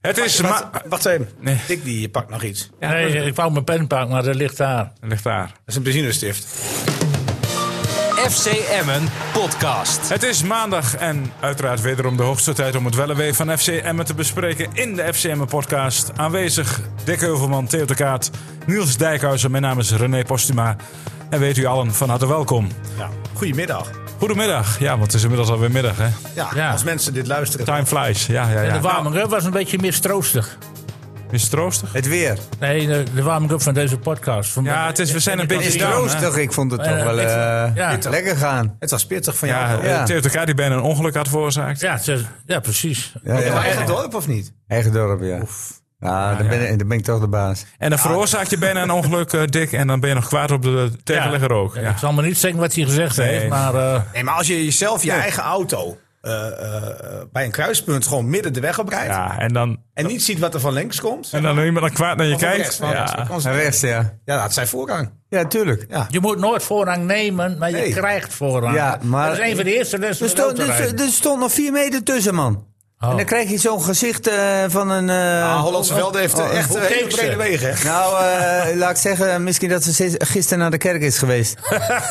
Het is... Wacht, wacht even. Nee. Dick die pakt nog iets. Dat nee, ik wou mijn pen pakken, maar dat ligt daar. Het ligt daar. is een benzinestift. FC Emmen podcast. Het is maandag en uiteraard wederom de hoogste tijd om het wel en wee van FC Emmen te bespreken in de FC Emmen podcast. Aanwezig Dick Heuvelman, Theo de Kaat, Niels Dijkhuizen. Mijn naam is René Postuma. En weet u allen van harte welkom. Ja. Goedemiddag. Goedemiddag. Ja, want het is inmiddels alweer middag, hè? Ja, Ja. als mensen dit luisteren. Time flies. Ja, ja, En ja. de warming-up was een beetje mistroostig. Is het troostig? Het weer. Nee, de, de warming-up van deze podcast. Van- Ja, het is, we zijn een En ik beetje was- Het is down, hè? roostig. Ik vond het toch wel eh, ja. lekker gaan. Het was pittig van jou. eh, Ja. Theo de Kaat die bijna een ongeluk had veroorzaakt. Ja, het is- ja, precies. Ja, eigen dorp of niet? Eigen dorp, ja. Ja, dan, Ben, ik- dan ben ik toch de baas. En dan veroorzaak je bijna een ongeluk, eh, Dick. En dan ben je nog kwaad op de tegenligger ook. Ja, Ja. Ik zal maar niet zeggen wat hij gezegd Nee. heeft, maar... eh, Nee, maar als je jezelf je eigen auto eh, eh, bij een kruispunt gewoon midden de weg oprijdt. ja, en dan, En niet ziet wat er van links komt. en dan iemand dan kwaad naar je kijkt. rechts, van rechts. Ja. Rechts, ja. Ja, dat zijn voorrang. Ja, tuurlijk. Ja. je moet nooit voorrang nemen, maar je Nee. krijgt voorrang. Ja, maar- dat is een van de eerste Er lessen van stond, er, er stond nog vier meter tussen, man. Oh. En dan krijg je zo'n gezicht eh, van een... eh, Ah, Hollandse Velde heeft eh, oh, echt hele brede wegen. hè? Nou, eh, laat ik zeggen, misschien dat ze gisteren naar de kerk is geweest.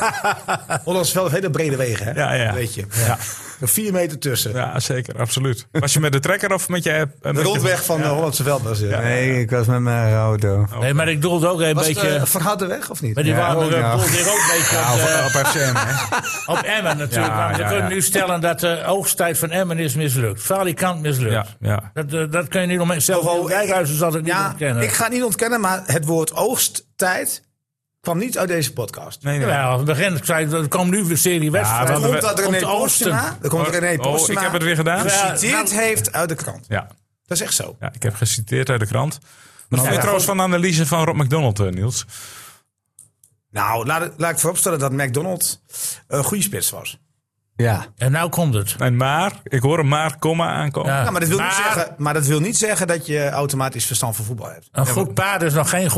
Hollandse Velde heeft hele brede wegen, hè? Ja, ja. Weet je. Ja. Er vier meter tussen. ja, zeker, absoluut. Was je met de trekker of met je... met De je- rondweg van de Hollandse het. Nee, ik was met mijn auto. Nee, maar ik doelde ook een Was het beetje... eh, van Harderweg of niet? met die Ja, warming-up ook, ja. doelde ik ook een beetje op, FCM, hè? op Emmen natuurlijk. Ja, want we kunnen ja. nu stellen dat de oogsttijd van Emmen is mislukt. Falikant mislukt. Ja, ja. Dat, eh, dat kun je niet omheen. Zelfs Oh, in Rijkhuizen zal het niet Ja, ontkennen. ik ga het niet ontkennen, maar het woord oogsttijd kwam niet uit deze podcast. Nee, nee. Ja, het begin, ik zei, er komt nu weer serie wedstrijden. want Komt dat René? Er komt René Oh, Postuma. ik heb het weer gedaan. Ja. geciteerd heeft uit de krant. Ja, Dat is echt zo. ja, ik heb geciteerd uit de krant. Wat vind je ja, trouwens van de analyse van Rob McDonald, eh, Niels? Nou, laat, laat ik vooropstellen dat McDonald een goede spits was. Ja. En nou komt het. En maar, ik hoor een maar, komma aankomen. Ja. Ja, maar, dat wil Maar- Niet zeggen, maar dat wil niet zeggen dat je automatisch verstand van voetbal hebt. Een goed paard is nog geen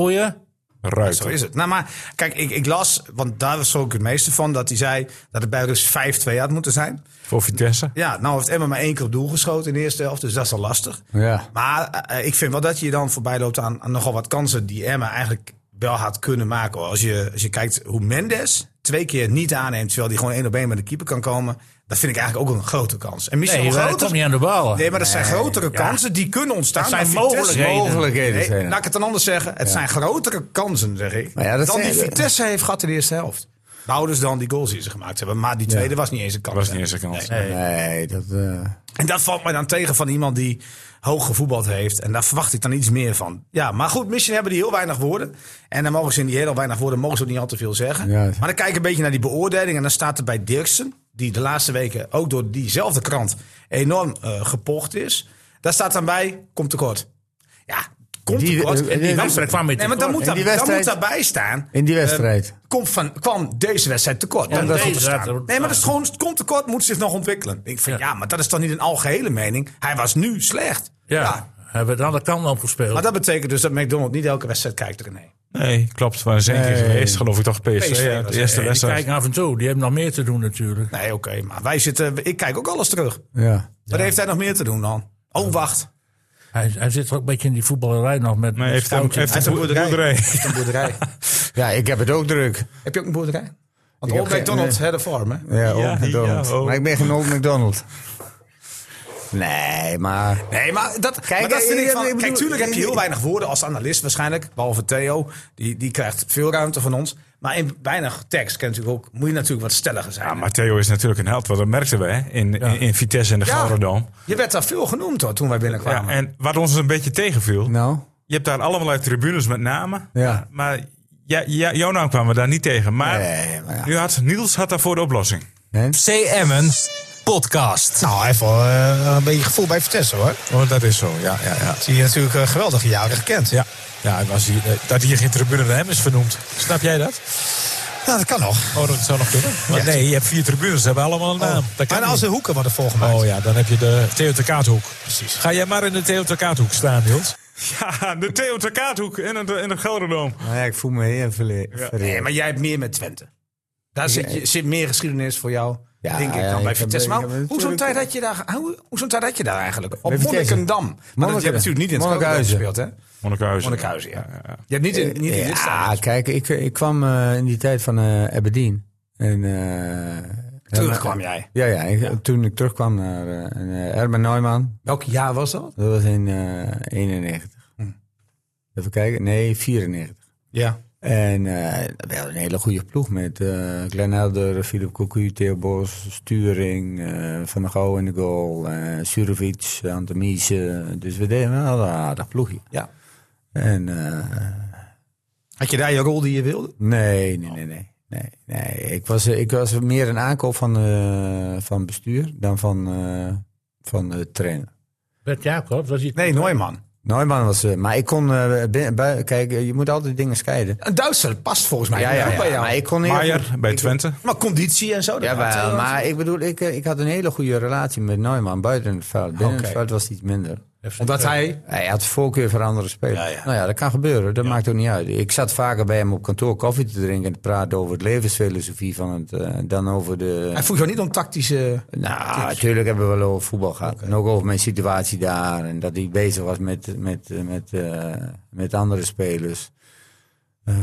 Zo is het. Nou, maar kijk, ik, ik las, want daar was ook het meeste van, dat hij zei dat het bij Rus 5-2 had moeten zijn. Voor Vitesse. Ja, nou heeft Emma maar één keer op doel geschoten in de eerste helft, dus dat is al lastig. Ja. Maar eh, ik vind wel dat je dan voorbij loopt aan, aan nogal wat kansen die Emma eigenlijk wel had kunnen maken. Als je, als je kijkt hoe Mendes twee keer niet aanneemt, terwijl hij gewoon één op één met de keeper kan komen. Dat vind ik eigenlijk ook een grote kans. En misschien Nee, groter. komt niet aan de bal. Nee, maar dat zijn grotere kansen die kunnen ontstaan. Dat zijn mogelijkheden. Mogelijkheden Nee, zijn laat ik het dan anders zeggen. Het zijn grotere kansen, zeg ik. Maar ja, dat dan zijn- die Vitesse heeft gehad in de eerste helft. Behouders dan die goals die ze gemaakt hebben. Maar die tweede was niet eens een kans. was niet eens een kans. Nee. Dat... eh, En dat valt mij dan tegen van iemand die hoog gevoetbald heeft. En daar verwacht ik dan iets meer van. Ja, maar goed, misschien hebben die heel weinig woorden. En dan mogen ze in die heel weinig woorden mogen ze ook niet al te veel zeggen. Ja. Maar dan kijk ik een beetje naar die beoordeling. En dan staat er bij Dirksen, die de laatste weken ook door diezelfde krant enorm eh, gepocht is. Daar staat dan bij, komt tekort. Ja, komt Die- tekort. eh, En die wedstrijd kwam weer Nee, maar dan moet, daar, die dan moet daarbij staan. In die eh, wedstrijd. komt van, kwam deze wedstrijd tekort. Ja, Dan moet deze staan. wedstrijd- Nee, maar dat is gewoon, het komt tekort, moet zich nog ontwikkelen. Ik vind, ja. Ja. maar dat is toch niet een algehele mening. Hij was nu slecht. Ja, hebben we de andere kant op gespeeld. Maar dat betekent dus dat McDonald niet elke wedstrijd kijkt, René. Nee, klopt. Maar is één keer geweest, geloof ik toch, PSV. PSV ja, de eerste het. die wedstrijd. kijken af en toe. Die hebben nog meer te doen natuurlijk. Nee, oké. maar wij zitten, ik kijk ook alles terug. Ja. Wat heeft hij nog meer te doen dan? Oh, wacht. Hij, hij zit ook een beetje in die voetballerij nog met, Nee, met heeft, een, heeft Hij een heeft een boerderij. boerderij. boerderij. Een boerderij. ja, ik heb het ook druk. heb je ook een boerderij? Want Old McDonald's had a farm, hè? Ja, Ja, Old McDonald. ja, oh. Maar ik ben geen Old McDonald. Nee, maar... Nee, maar dat, Kijk, maar dat vind ik- van... kijk, tuurlijk heb je ik- heel weinig woorden als analist waarschijnlijk. Behalve Theo. Die, die krijgt veel ruimte van ons. Maar in weinig tekst kan natuurlijk ook, moet je natuurlijk wat stelliger zijn. Ja, maar Theo is natuurlijk een held, want dat merkten we hè, in, in, in Vitesse en de Ja. Gelderdoom. Je werd daar veel genoemd hoor, toen wij Ja, binnenkwamen. en wat ons een beetje tegenviel, Nou? je hebt daar allemaal uit tribunes met namen. Ja. Maar ja, ja, jouw naam kwamen we daar niet tegen. Maar, Nee, maar ja. nu had Niels had daarvoor de oplossing. Nee? FC Emmen podcast. Nou, hij wel eh, een beetje gevoel bij Vitesse hoor. Oh, dat is zo, ja. ja, ja. Die je natuurlijk eh, geweldige jaren gekend. Ja, ja het was hier, eh, dat hier geen tribune naar hem is vernoemd. Snap jij dat? Nou, dat kan nog. Oh, dat zou nog kunnen. Maar nee, je hebt vier tribunes, ze hebben allemaal een naam. Dat kan En als de hoeken worden volgemaakt. Oh ja, dan heb je de Theo de Kaathoek. Precies. Ga jij maar in de Theo de Kaathoek staan, Niels. Ja, de Theo de Kaathoek in het, in het Gelderdoom. Nou ja, ik voel me heel verle- vereerd. Nee, maar jij hebt meer met Twente. Daar zit, je, zit meer geschiedenis voor jou. Ja, denk ik ja, dan bij Vitesse. Maar hoe zo'n tijd had je daar, hoe, hoe zo'n tijd had je daar eigenlijk? Op. Monnikendam. Maar dat, je Monniken- hebt natuurlijk niet in het gespeeld, hè? Monnikhuizen. Monnikhuizen, ja. Je hebt niet in, niet in dit ja, stadion. kijk, ik, ik kwam eh, in die tijd van eh Aberdeen. En, eh, Terug en- kwam jij. Ja, ja, ik- toen ik terugkwam naar eh, eh, Herman Neumann. Welk jaar was dat? Dat was in eh 91. Hm. Even kijken, nee, 94. Ja. En eh we hadden een hele goede ploeg met eh Glenn Helder, Philip Cocu, Theo Bos, Sturing, eh, Van der Gouw in de goal, eh Surovic, Ante Miese. Dus we deden wel een aardig ploegje. ja. En eh, Had je daar je rol die je wilde? nee, nee, nee, nee. Nee, nee. Ik, was, ik was meer een aankoop van, eh, van bestuur dan van, eh, van de trainer. Bert Jacob, was hij... Nee, Neumann. Neumann was... eh, maar ik kon... eh, bui- kijk, eh, je moet altijd dingen scheiden. Een Duitser past volgens mij Ja, ja, ja. bij jou. Maar ik kon heel Maier goed- bij ik- Twente. Maar conditie en zo. Ja, had, maar, ik bedoel, ik, ik had een hele goede relatie met Neumann buiten het veld. Binnen het veld was het iets minder. Omdat hij... Hij had voorkeur voor andere spelers. Ja, ja. Nou ja, dat kan gebeuren. Dat maakt ook niet uit. Ik zat vaker bij hem op kantoor koffie te drinken en te praten over het levensfilosofie van het, eh, dan over de... Hij vroeg jou niet om tactische... Nou, natuurlijk hebben we wel over voetbal gehad. En ook over mijn situatie daar. En dat hij bezig was met, met, met, eh, met andere spelers. Eh,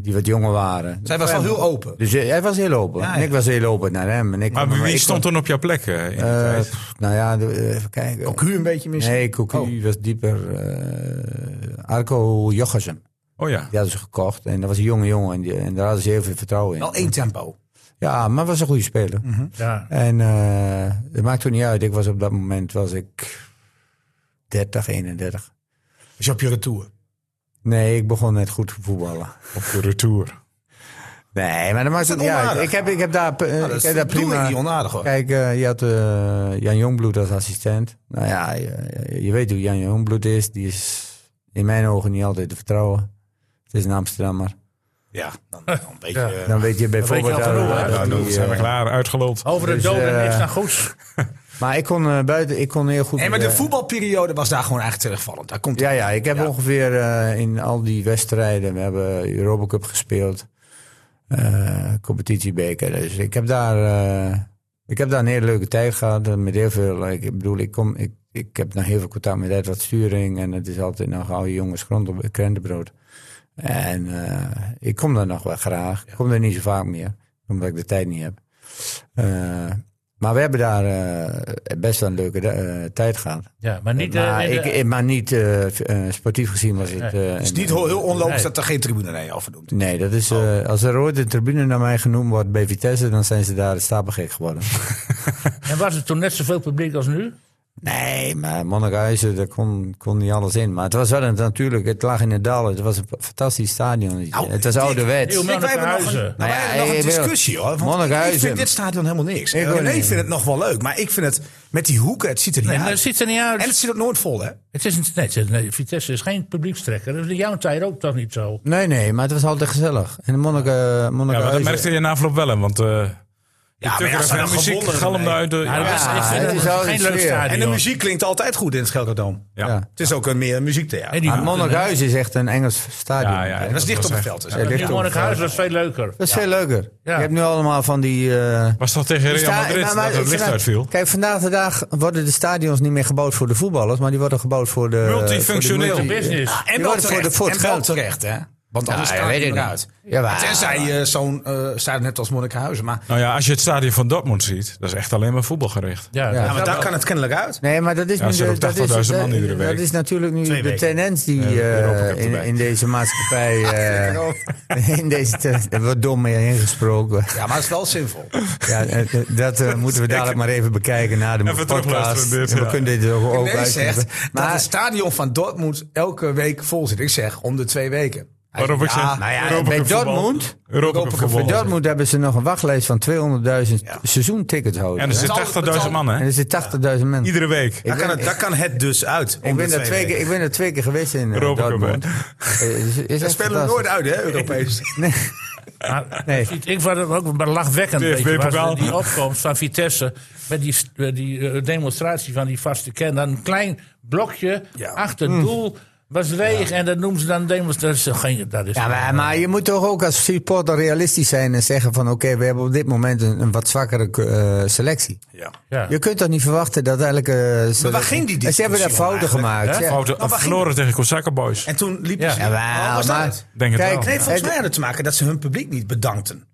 die wat jonger waren. Zij was wel heel open. Dus eh, hij was heel open. Ja, En ja. ik was heel open naar hem. En ik Maar wie ik stond toen op jouw plek eh, in die tijd? pff, nou ja, de- even kijken. Cocu een beetje misschien. Nee, Cocu Oh. was dieper. eh, Arco Jochesem. Oh ja. Die hadden ze gekocht. En dat was een jonge jongen. En, die- en daar hadden ze heel veel vertrouwen in. Wel één tempo. Ja, maar was een goede speler. Ja. En eh het maakt toen niet uit. Ik was op dat moment was ik 30, 31. Dus op je retour. Nee, ik begon net goed te voetballen. Op de retour. Nee, maar dat maakt het niet uit. onaardig? Ik heb, ik heb daar, eh, Nou, dat ik is heb daar bedoel ik prima... niet onaardig hoor. Kijk, eh, je had eh, Jan Jongbloed als assistent. Nou ja, je, je weet hoe Jan Jongbloed is. Die is in mijn ogen niet altijd te vertrouwen. Het is een Amsterdammer. Ja, dan, dan weet je... Ja. eh, Dan weet je bijvoorbeeld... weet je al eh, Nou, die, zijn we eh, klaar, uitgeluld. Over de Dus, dood en eh, niks naar goeds. maar ik kon eh, buiten, ik kon heel goed... Nee, maar de eh, voetbalperiode was daar gewoon eigenlijk terugvallend. Daar komt Ja, ja, ik heb Ja. ongeveer eh, in al die wedstrijden, we hebben Europa Cup gespeeld, competitiebeker. Dus ik heb daar, ik heb daar een hele leuke tijd gehad. eh, Met heel veel, ik bedoel, ik, kom, ik, ik heb nog heel veel contact met Edward Sturing en het is altijd nog oude jongens grond op krentenbrood. En ik kom daar nog wel graag. Ik kom daar niet zo vaak meer, omdat ik de tijd niet heb. Maar we hebben daar eh, best wel een leuke eh, tijd gehad. Ja, maar niet... eh, Maar, in de- ik, maar niet sportief gezien was het. eh, Het is een- niet heel, heel onlogisch Nee. dat er geen tribune naar jou vernoemd is. Nee, dat is, eh, als er ooit een tribune naar mij genoemd wordt bij Vitesse, dan zijn ze daar stapelgek geworden. En was het toen net zoveel publiek als nu? Nee, maar Monnikhuizen, daar kon, kon niet alles in. Maar het was wel een, natuurlijk, het lag in het dal. Het was een fantastisch stadion. Nou, het was ouderwets. Kijk, wij hebben nog een, nou, Nou ja, nog een ik discussie hoor. Ik vind dit stadion helemaal niks. Ik Ik ook René niet. vindt het nog wel leuk. Maar ik vind het met die hoeken, het ziet er niet Nee, uit. dat ziet er niet uit. En het zit ook nooit vol hè. Het is een, nee, het is- nee, Vitesse is geen publiekstrekker. Dat is in jouw tijd ook toch niet zo? Nee, nee, maar het was altijd gezellig. En de Monnik, Ja, Monnik maar dat merkte je na afloop wel, hè, want... eh Ja, de maar ja, de muziek galmde uit de... Ja, Ja, dat is, Ja, het is geen leuk stadion. En de muziek klinkt altijd goed in het Schelkerdoom. ja. Ja. Het is ook een meer een muziektheater. En die Maar hoeken, Monnikhuizen is echt een Engels stadion. Ja, ja, dat is dicht op het veld. Dus. Ja, veld. was veel leuker. Dat is veel leuker. Ja. Je hebt nu allemaal van die... eh, Was dat tegen Real Madrid nou, maar dat het licht uitviel? Kijk, vandaag de dag worden de stadions niet meer gebouwd voor de voetballers, maar die worden gebouwd voor de. Multifunctioneel. Business. En wel terecht. en wel geld. terecht hè. Want anders Ja, staat weet ik eruit. niet. Ja, Tenzij je zo'n eh stadion hebt als Monnikenhuizen. Maar, Nou ja, als je het stadion van Dortmund ziet, dat is echt alleen maar voetbalgericht. Ja, Ja, ja, maar daar kan het kennelijk uit. Nee, maar dat is Ja, nu de- dat, is, 80.000 man dat- iedere week. dat is natuurlijk nu Twee de weken. tendens die eh, in, deze maatschappij. eh, in deze er wordt dom mee ingesproken. Ja, maar het is wel zinvol. Ja, dat moeten we dadelijk maar even bekijken na de Even podcast. dit, En we kunnen dit ook, zegt dat Maar het stadion van Dortmund elke week vol zit. Ik zeg om de twee weken. Ik ja, nou ja, Europa bij. Dortmund- Europa. Bij Dortmund hebben ze nog een wachtlijst van 200.000 Ja. seizoentickets houden. En er zitten zal- 80.000 het zal- man, En er zitten 80.000 mensen. Iedere week. daar, Ik kan het, daar kan het dus uit. Ik ben, daar twee keer, ik ben er twee keer geweest in eh, Europa Dortmund. Eh, echt spelen nooit uit, hè, Europees. Maar, Nee. Ik vond het ook maar lachwekkend. DFB weet je, was pokaal. die opkomst van Vitesse. Met die, die eh, demonstratie van die vaste kern. Dan een klein blokje Ja. achter het doel. Was regen en dat noemen ze dan demonstratie. Dat is geen, dat is Ja, maar, maar je moet toch ook als supporter realistisch zijn en zeggen van oké, we hebben op dit moment een, een wat zwakkere eh, selectie. Ja. ja. Je kunt toch niet verwachten dat elke selectie... waar ging die En Ze hebben daar discussie fouten gemaakt. ja. Fouten, Nou, verloren tegen Kosakke Boys. En toen liep Ja. ze. Ja, Oh, was dat maar- het? Denk het Kijk, wel. Nee, volgens Het- mij had het te maken dat ze hun publiek niet bedankten.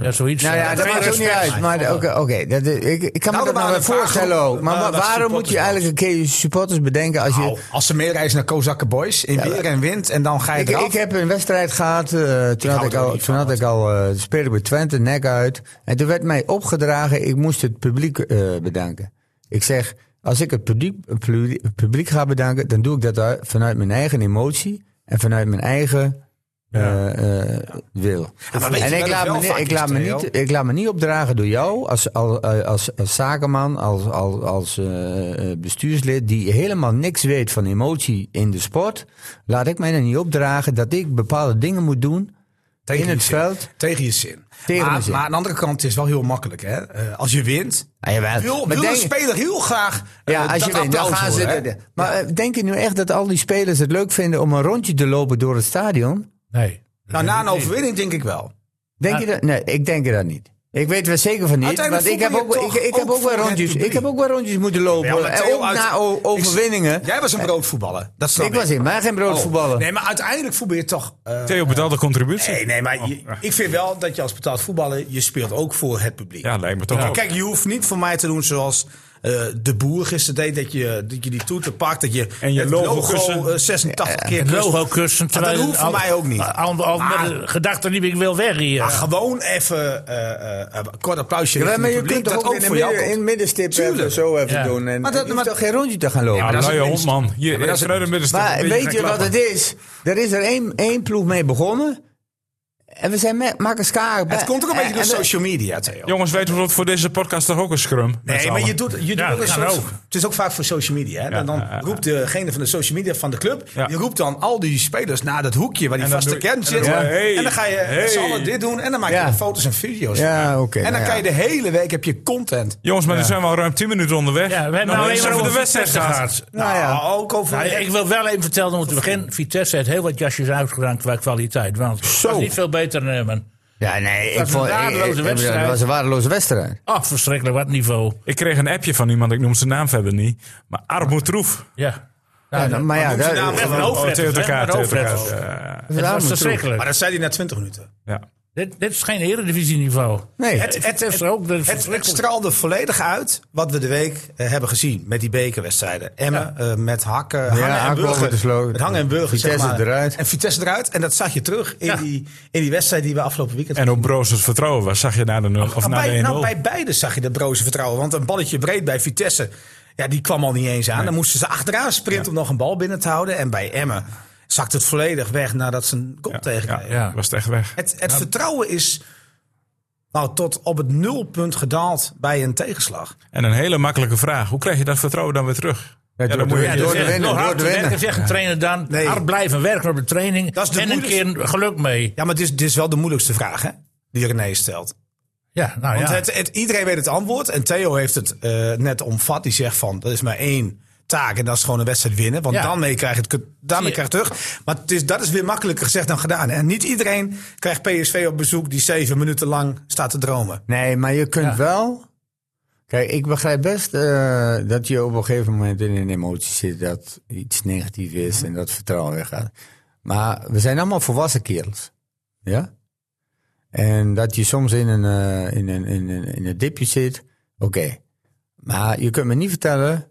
Ja, zoiets. Nou ja, Ja, dat maakt ook niet uit. Maar oké, oké, dat- ik, ik kan me Nou, dat er nou voorstellen ook. Maar dat waarom moet je eigenlijk een keer je supporters bedenken als je... Nou, als ze meereizen naar Kozakke Boys in weer en wind en dan ga je Ik, eraf. ik heb een wedstrijd gehad. eh, toen, had ik al, toen van, had ik al eh spelen bij Twente, nek uit. En toen werd mij opgedragen, ik moest het publiek eh, bedanken. Ik zeg, als ik het publiek, publiek- publiek ga bedanken, dan doe ik dat uit- vanuit mijn eigen emotie en vanuit mijn eigen eh, eh, wil. en ik het laat, me, ik, laat me niet, ik laat me niet opdragen door jou als, als, als, als zakenman, als, als, als eh, eh, bestuurslid die helemaal niks weet van emotie in de sport. Laat ik mij er niet opdragen dat ik bepaalde dingen moet doen Tegen in het zin. veld. Tegen je zin. Tegen maar, mijn zin. maar aan de andere kant, het is wel heel makkelijk. Hè? Eh, als je wint, Ah, jawel. wil, wil denk- de speler heel graag eh, Ja, als je wint, dan gaan ze. maar eh, denk je nu echt dat al die spelers het leuk vinden om een rondje te lopen door het stadion? Nee. Nou, na een overwinning denk ik wel. Denk je dat? Nee, ik denk er dat niet. Ik weet er zeker van niet. Want Uiteindelijk ik heb ook, ik, ik heb ook ook wel rondjes. Ik heb ook wel rondjes moeten lopen. Ja, maar en Theo, ook uit- na overwinningen. Jij was een broodvoetballer. Dat snap ik was ik. in mij geen broodvoetballer. Oh, nee, maar uiteindelijk voetbal je toch... eh, Theo betaalt de contributie. nee, nee, maar je- ik vind wel dat je als betaald voetballer... je speelt ook voor het publiek. Ja, lijkt me toch. Kijk, je hoeft niet voor mij te doen zoals eh, de boer gisteren deed. Dat je, dat je die toeter pakt. Dat je, En je het logo logo, kussen. eh, 86 keer Het logo kussen. Maar dat hoeft voor mij ook niet. Al, al Maar- met de gedachte die ik wil weg hier. Maar gewoon even eh, eh, een kort applausje Ja, richting maar je kunt toch Dat ook ook in voor jou in middenstip even zo even Ja. doen. En Maar dat- je maar- toch geen rondje te gaan lopen. Ja, maar dat is luie het hond, man. Je, maar dat is middenstip Maar weet je wat het is? Er is er één, één ploeg mee begonnen. En we zijn met maken skaar. Het komt ook een beetje door En we- social media, Theo. Jongens, weten we dat voor deze podcast toch ook een scrum? Nee, maar je doet, je doet ook een dat kan soort- ook. Het is ook vaak voor social media. Hè? Dan ja. roept degene van de social media van de club. Ja. Die roept dan al die spelers naar dat hoekje waar die En dan vaste je- kern en zit. dan En, je, dan ga je met hey. z'n allen dit doen. En dan maak je Ja. foto's en video's Ja, van. oké, En dan nou kan je de hele week heb je content. Jongens, maar nu zijn we al ruim 10 minuten onderweg. Ja, we hebben nou even over de wedstrijd gehad. Nou ja. Nou, ook over... Nou, ik wil wel even vertellen om te beginnen. Vitesse heeft heel wat jasjes uitgedaan qua kwaliteit. Want het was niet veel beter Emmen. Ja, nee, ik was een vond, ik- waardeloze ik-. Het was een waardeloze wedstrijd. Oh, verschrikkelijk wat niveau. Ik kreeg een appje van iemand, ik noem zijn naam verder niet. Maar Armoed Troef. Ja. Ja, Nou, maar ja, daar- naam Even gewoon. een hoofdletter, maar ja, Het was Maar verschrikkelijk. dat zei hij na 20 minuten. ja. Dit, dit is geen eredivisieniveau. Nee. Het, het, is ook de Het, straalde volledig uit wat we de week eh, hebben gezien met die bekerwedstrijden. Emmen eh, met hakken, hangen en de burger. sloot. Met hangen en burger, zeg Vitesse maar. eruit. En Vitesse eruit. En dat zag je terug in, Ja. die, in die wedstrijd die we afgelopen weekend En hoe broos het vertrouwen was, zag je na de 0 of Nou, na de bij, 1-0. nou, bij beide zag je dat broze vertrouwen. Want een balletje breed bij Vitesse, ja, die kwam al niet eens aan. Dan moesten ze achteraan sprinten om nog een bal binnen te houden. En bij Emmen zakt het volledig weg nadat ze een kop ja, ja, was het echt weg. Het, het vertrouwen is nou, tot op het nulpunt gedaald bij een tegenslag. En een hele makkelijke vraag. Hoe krijg je dat vertrouwen dan weer terug? Ja, dan door, moet je- door, Ja, door dus de winnen. Door de zegt een trainer dan. Nee. Hard blijven werken op de training. Dat is de en een keer geluk mee. Ja, maar het is, dit is wel de moeilijkste vraag hè, die René stelt. Ja, nou Want ja. het, het, iedereen weet het antwoord. En Theo heeft het eh, net omvat. Die zegt van, er is maar één taak. En dat is gewoon een wedstrijd winnen. Want Ja. daarmee krijg je het, daarmee krijg je terug. Maar het is, dat is weer makkelijker gezegd dan gedaan. En niet iedereen krijgt PSV op bezoek die zeven minuten lang staat te dromen. Nee, maar je kunt Ja. wel. Kijk, ik begrijp best eh, dat je op een gegeven moment in een emotie zit dat iets negatief is en dat vertrouwen weggaat. Maar we zijn allemaal volwassen kerels. Ja? En dat je soms in een, eh, in een, in een, in een dipje zit, oké. Maar je kunt me niet vertellen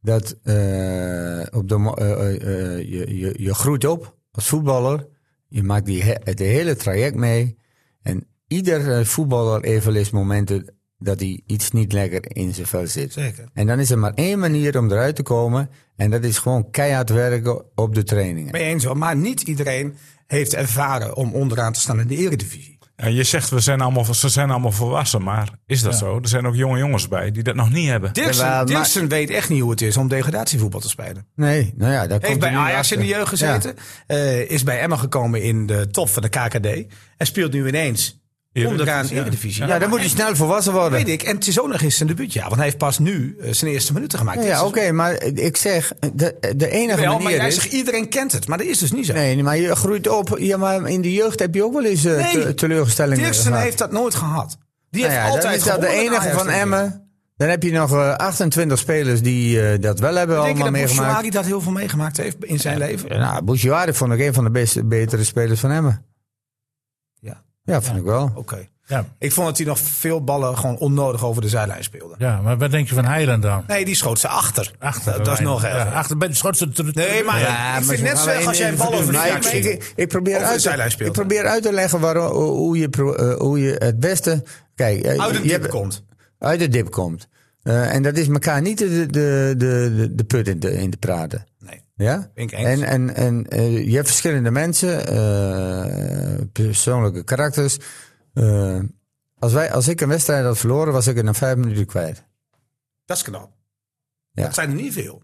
dat eh, op de, eh, eh, je, je, je groeit op als voetballer. Je maakt die, he- het hele traject mee. En ieder voetballer heeft wel eens momenten dat hij iets niet lekker in zijn vel zit. Zeker. En dan is er maar één manier om eruit te komen. En dat is gewoon keihard werken op de trainingen. Ben je eens hoor. Maar niet iedereen heeft ervaren om onderaan te staan in de eredivisie. En je zegt, we zijn allemaal, ze zijn allemaal volwassen. Maar is dat zo? Er zijn ook jonge jongens bij die dat nog niet hebben. Dirksen, maar- weet echt niet hoe het is om degradatievoetbal te spelen. Nee, nou ja, daar Heeft komt bij Ajax in de jeugd gezeten. eh, is bij Emma gekomen in de top van de KKD. En speelt nu ineens onderaan Eredivisie. Ja, dan moet hij snel volwassen worden. Weet ik. En het is ook nog eens zijn debuutjaar. Want hij heeft pas nu eh, zijn eerste minuten gemaakt. Ja, ja, oké, maar ik zeg, de, de enige Wel, maar manier is... zegt iedereen kent het. Maar dat is dus niet zo. Nee, maar je groeit op. Ja, maar in de jeugd heb je ook wel eens eh, Nee, te- teleurstellingen Dirksen gehad. heeft dat nooit gehad. Die Nou heeft ja, dan altijd is dat de enige van. Emmen. Dan heb je nog eh, 28 spelers die eh, dat wel hebben Denk je allemaal dat meegemaakt. Bouchouari dat heel veel meegemaakt heeft in zijn leven? Ja, Nou, Bouchouari vond ik een van de beste, betere spelers van Emmen. Ja. Ja, vond ik wel. Oké. Ja, Ik vond dat hij nog veel ballen gewoon onnodig over de zijlijn speelde. ja, maar wat denk je van Heiland dan? Nee, die schoot ze achter. Achter. dat, dat is nog ja, erger. achter bij de schotse terug. Nee, maar Ja, ik maar vind ze net zo als jij ballen over de ik, ik, ik probeer Over de uit, zijlijn te, speelt, ik probeer uit te leggen waarom, hoe, je, eh, hoe je het beste... Kijk, eh, uit de hebt- komt. uit de dip komt. Eh, en dat is elkaar niet de, de, de, de, de put in te, in te praten. Nee. Ja? Ik. En, en, en eh, je hebt verschillende mensen, eh, persoonlijke karakters. Eh, als, wij, als ik een wedstrijd had verloren, was ik er na vijf minuten kwijt. Dat is knap. Ja. Dat zijn er niet veel.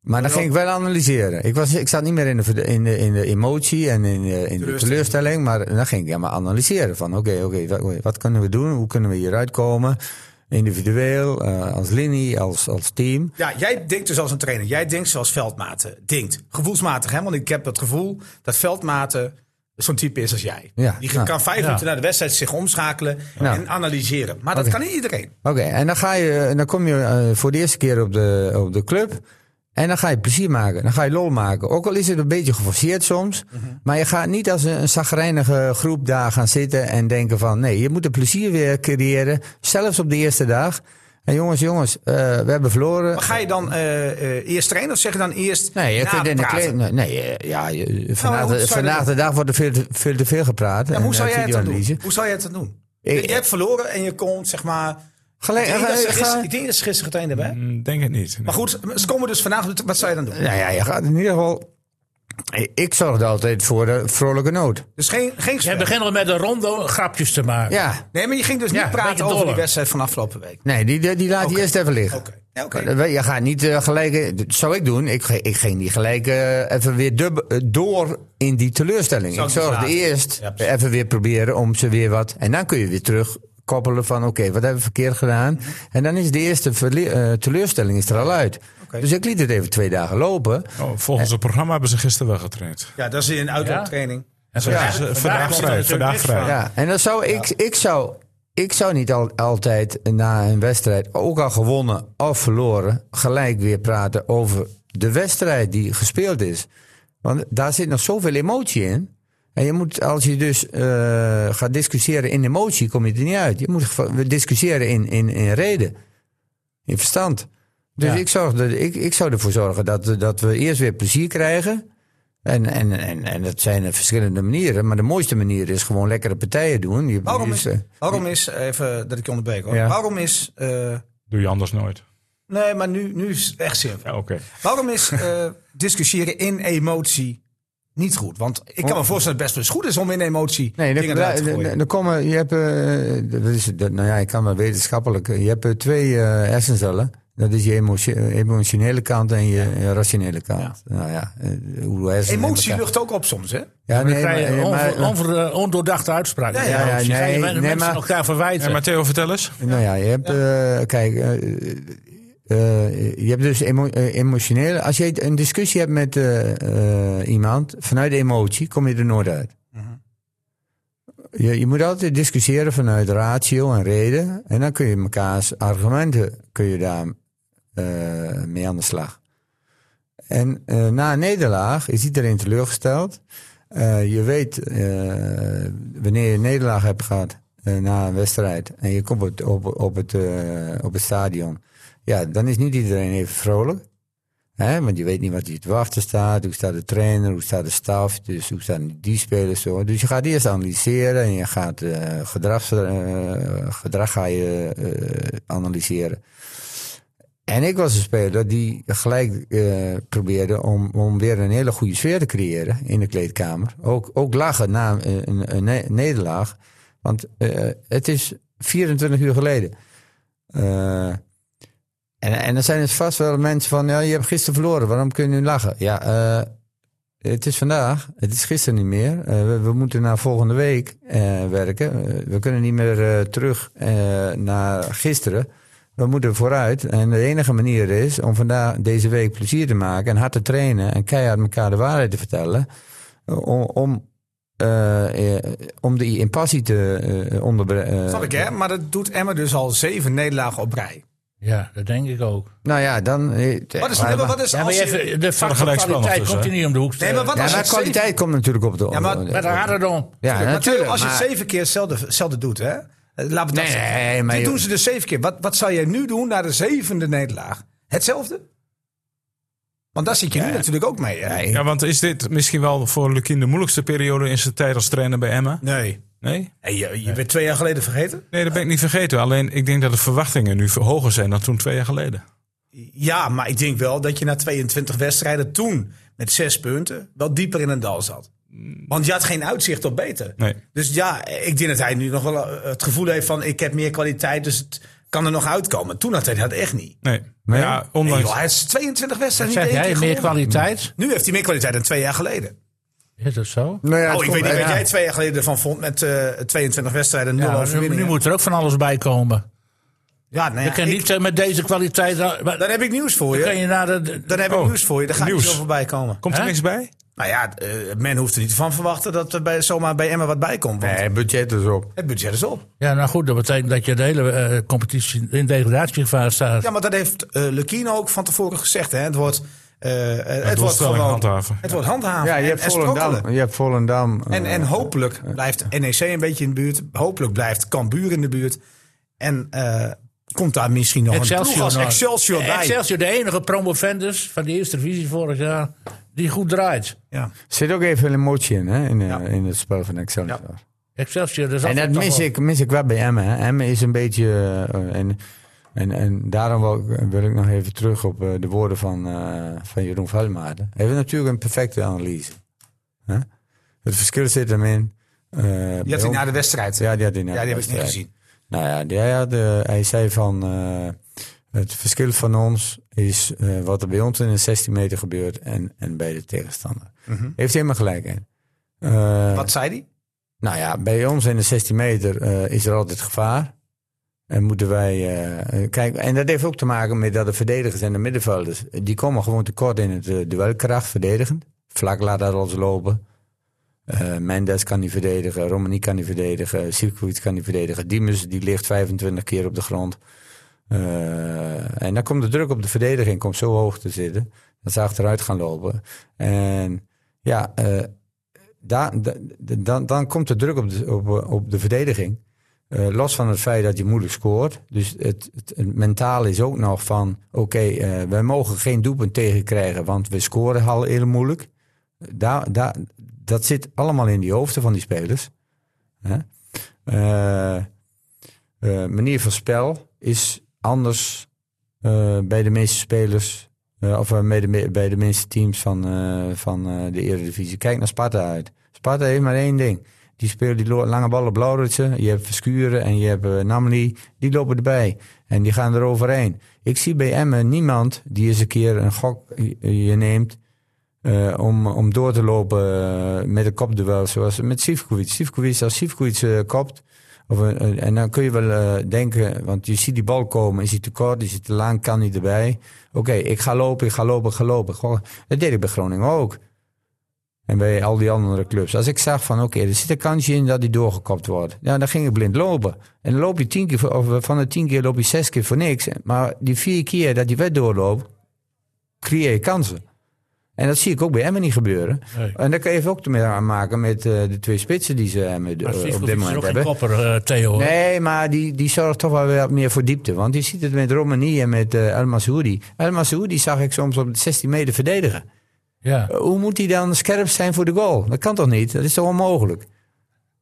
Maar dan ging ik wel analyseren. Ik, was, ik zat niet meer in de, in de, in de emotie en in, de- in de Teleurstelling. teleurstelling. Maar dan ging ik ja, maar analyseren. Van oké, oké, wat, wat kunnen we doen? Hoe kunnen we hieruit komen? Individueel, eh, als linie, als, als team. Ja, jij denkt dus als een trainer. Jij denkt zoals Veldmaten denkt. Gevoelsmatig, hè? Want ik heb het gevoel dat Veldmaten zo'n type is als jij. Ja, Die nou. kan vijf Ja. minuten naar de wedstrijd zich omschakelen en analyseren. Maar dat kan niet iedereen. Oké, en dan ga je, en dan kom je eh, voor de eerste keer op de, op de club. En dan ga je plezier maken. Dan ga je lol maken. Ook al is het een beetje geforceerd soms. Maar je gaat niet als een, een zagrijnige groep daar gaan zitten en denken van... Nee, je moet er plezier weer creëren. Zelfs op de eerste dag. En jongens, jongens, eh, we hebben verloren. Maar ga je dan eh, eh, eerst trainen of zeg je dan eerst Nee, je kunt in de kleed. Nee, nee, ja, je- vandaag, de, vandaag de dag wordt er veel te veel, te veel gepraat. Ja, En, hoe zou jij het dan doen? Hoe zou jij het dan doen? Ik- je hebt verloren en je komt, zeg maar... Gelijk, ik, denk dat ze ga- gisteren- denk dat ze gisteren getraind hebben. hè? Mm, Denk het niet. nee. Maar goed, ze komen dus vandaag. Wat zou je dan doen? Nou ja, je gaat in ieder geval. Ik zorg er altijd voor de vrolijke noot. Dus geen, geen Jij begint al met een ronde grapjes te maken. Ja, Nee, maar je ging dus niet praten over die wedstrijd van afgelopen week. nee, die, die, die laat je eerst even liggen. Oké. Ja, oké. Maar Je gaat niet eh, gelijk. eh, Dat zou ik doen. Ik, ik ging niet gelijk eh, even weer dub- eh, door in die teleurstelling. Zou ik zorgde eerst Ja, even weer proberen om ze weer wat. En dan kun je weer terugkoppelen van: oké, wat hebben we verkeerd gedaan? Mhm. En dan is de eerste eh, teleurstelling is er al uit. Dus ik liet het even twee dagen lopen. Oh, volgens het programma hebben ze gisteren wel getraind. Ja, dat is in een uitlooptraining. En Vandaag, vandaag, vandaag, vrij. natuurlijk Vandaag vrij. van. Ja, en dan zou ik, ik zou, ik zou niet al, altijd na een wedstrijd, ook al gewonnen of verloren, gelijk weer praten over de wedstrijd die gespeeld is. Want daar zit nog zoveel emotie in. En je moet, als je dus eh, gaat discussiëren in emotie, kom je er niet uit. Je moet discussiëren in, in, in reden, in verstand. Dus Ja. ik, zorg dat, ik, ik zou ervoor zorgen dat, dat we eerst weer plezier krijgen. En, en, en, en dat zijn verschillende manieren. Maar de mooiste manier is gewoon lekkere partijen doen. Je, Waarom is, eh, waarom is, even dat ik je onderbreek hoor. Ja. Waarom is, eh, Doe je anders nooit. nee, maar nu, nu is het echt zinvol. Ja, oké. Waarom is eh, discussiëren in emotie niet goed? Want ik kan me voorstellen dat het best wel eens goed is om in emotie Oh. Nee, dingen eruit te gooien. dan, dan komen, je hebt, eh, dat is, dat, nou ja, ik kan wel wetenschappelijk. Je hebt eh, twee eh, hersencellen. Dat is je emotio- emotionele kant en je, rationele kant. Nou ja, eh, hoe Emotie lucht ook op soms, hè? Ja, Dan nee, krijg je maar- maar- onver- eh, ondoordachte uitspraken. Ja, ja, ja, Emotie. Ga je nee, mensen nee, maar- elkaar verwijten. En Matteo, vertel eens. Nou ja, je hebt, eh, kijk, eh, je hebt dus emo- eh, emotioneel. Als je een discussie hebt met eh, iemand vanuit de emotie, kom je er nooit uit. je, je moet altijd discussiëren vanuit ratio en reden. En dan kun je mekaars argumenten kun je daar mee aan de slag. En na een nederlaag is iedereen teleurgesteld. Je weet wanneer je een nederlaag hebt gehad eh, na een wedstrijd en je komt op, op, op, het, op het stadion. Ja, dan is niet iedereen even vrolijk. Hè? Want je weet niet wat je te wachten staat. Hoe staat de trainer, hoe staat de staf, dus hoe staan die spelers zo. Dus je gaat eerst analyseren en je gaat eh, gedrag, eh, gedrag ga je, eh, analyseren. En ik was een speler die gelijk probeerde om, om weer een hele goede sfeer te creëren in de kleedkamer. Ook, ook lachen na een, een, een ne- nederlaag. Want het is 24 uur geleden. Eh, en, en dan zijn er vast wel mensen van, ja, je hebt gisteren verloren, waarom kun je nu lachen? Ja, eh, het is vandaag, het is gisteren niet meer. Eh, we, moeten naar volgende week eh, werken. We kunnen niet meer terug naar gisteren. We moeten vooruit. En de enige manier is om vandaag deze week plezier te maken en hard te trainen en keihard elkaar de waarheid te vertellen. Om, om, eh, eh, om die impassie te onderbreken. Snap ik, hè? Maar dat doet Emma dus al zeven nederlagen op rij. Ja, dat denk ik ook. Nou ja, dan. eh, Wat is, maar- nee, maar wat is Ja, maar als je je... even, de kwaliteit komt hier niet om de hoek Nee, maar wat Ja, als maar kwaliteit zeven- komt natuurlijk op de. Ja, maar- de- gaat het om. ja, natuurlijk. als je maar- zeven keer hetzelfde, hetzelfde doet, hè? Eh, Laten we dat Nee, zeggen. maar Dit doen ze dus zeven keer. Wat, wat zou jij nu doen na de zevende nederlaag? Hetzelfde? Want daar zit je nu natuurlijk ook mee, hè? Ja, want is dit misschien wel voor Lukien de moeilijkste periode in zijn tijd als trainer bij Emma? Nee. Nee? Hey, je, je bent twee jaar geleden vergeten? Nee, dat ben ik niet vergeten. Alleen ik denk dat de verwachtingen nu hoger zijn dan toen twee jaar geleden. Ja, maar ik denk wel dat je na 22 wedstrijden toen met zes punten wel dieper in een dal zat. Want je had geen uitzicht op beter. Nee. Dus ja, ik denk dat hij nu nog wel eh, het gevoel heeft van ik heb meer kwaliteit, dus het kan er nog uitkomen. Toen had hij dat echt niet. Nee. Maar ja, Nee, ondanks... joh, hij is 22 wedstrijden Zeg niet één jij keer meer kwaliteit? Nu heeft hij meer kwaliteit dan twee jaar geleden. Is dat zo? Nou ja, het oh, ik weet niet wat ja. jij twee jaar geleden ervan vond met eh 22 wedstrijden, 0 Ja, maar nu, moet er ook van alles bij komen. ja, nou ja, je kan ik- niet eh, met deze kwaliteit... maar- dan heb ik nieuws voor Dan je. naar de... Dan heb ik Oh, nieuws voor je. Daar gaat nieuws. niet zoveel bij komen. Komt er niks bij? Nou ja, eh, men hoeft er niet van verwachten dat er bij, zomaar bij Emma wat bij komt. Want Nee, budget is op. het budget is op. Ja, nou goed, dat betekent dat je de hele competitie in degradatiegevaar staat. Ja, maar dat heeft Lukino ook van tevoren gezegd. Hè. Het wordt, eh, het wordt doelstelling gewoon handhaven. Het wordt handhaven. Ja, je en, hebt en. Volendam. Je hebt Volendam. En, eh, en hopelijk blijft NEC een beetje in de buurt. Hopelijk blijft Cambuur in de buurt. En eh, komt daar misschien nog een ploeg als nog. Excelsior bij. Excelsior, de enige promovendus van de eerste divisie vorig jaar, die goed draait. Ja. zit ook even emotie in, hè, in, eh, Ja. in het spel van Excelsior. Excelsior, dat is En dat mis ik, mis ik wel bij Emmen. Hè. Emmen is een beetje... eh, en, en, en daarom wil ik, wil ik nog even terug op eh, de woorden van, eh, van Jeroen Veldmaarten. Hij heeft natuurlijk een perfecte analyse. Het verschil zit hem in... eh, Die had hij na de wedstrijd. Ja, die had hij na Ja, de die heb ik niet gezien. Nou ja, die, hij, had, hij zei van... het verschil van ons is wat er bij ons in de 16 meter gebeurt en, en bij de tegenstander. Heeft helemaal gelijk in. Mhm. Wat zei hij? nou ja, bij ons in de 16 meter is er altijd gevaar. En moeten wij. eh, kijk, en dat heeft ook te maken met dat de verdedigers en de middenvelders. die komen gewoon tekort in het eh, duelkracht verdedigend. Vlak laat dat ons lopen. Eh, Mendes kan niet verdedigen, Romani kan niet verdedigen, Sivkovic kan niet verdedigen. Diemers die ligt 25 keer op de grond. En dan komt de druk op de verdediging komt zo hoog te zitten dat ze achteruit gaan lopen. En ja, dan, dan komt de druk op de, op, op de verdediging. Eh, los van het feit dat je moeilijk scoort. Dus het, het, mentaal is ook nog van... Oké, eh, wij mogen geen doelpunt tegenkrijgen, want we scoren al heel moeilijk. Daar, daar, dat zit allemaal in die hoofden van die spelers. Hè? Eh, manier van spel is anders bij de meeste spelers... of bij, de, meeste teams van, van de Eredivisie. Kijk naar Sparta uit. Sparta heeft maar één ding. Die spelen die lange ballen Blauwritsen. Je hebt Verschuren en je hebt uh. Die lopen erbij. En die gaan er overheen. Ik zie bij Emmen niemand die eens een keer een gok je je neemt. eh, om, om door te lopen eh, met een kopduel zoals met Sivkovic. Sivkovic, als Sivkovic eh, kopt. Of, eh, en dan kun je wel eh, denken, want je ziet die bal komen. Is hij te kort, is hij te lang, kan hij erbij. Oké, ik ga lopen, ik ga lopen, ik ga lopen. Dat deed ik bij Groningen ook. En bij al die andere clubs. Als ik zag van oké, er zit een kansje in dat die doorgekopt wordt. Ja, dan ging ik blind lopen. En dan loop je tien keer, of van de tien keer loop je zes keer voor niks. Maar die vier keer dat die wet doorloopt, creëer je kansen. En dat zie ik ook bij Emmen niet gebeuren. Nee. En dat kan je even ook mee aan maken met eh, de twee spitsen die ze eh, op dit moment hebben. kopper, eh, Theo. Nee, maar die, die zorgt toch wel weer meer voor diepte. Want je ziet het met Romani en met eh El Masoudi. El Masoudi zag ik soms op de 16 meter verdedigen. Ja. Uh, Hoe moet hij dan scherp zijn voor de goal? Dat kan toch niet? Dat is toch onmogelijk?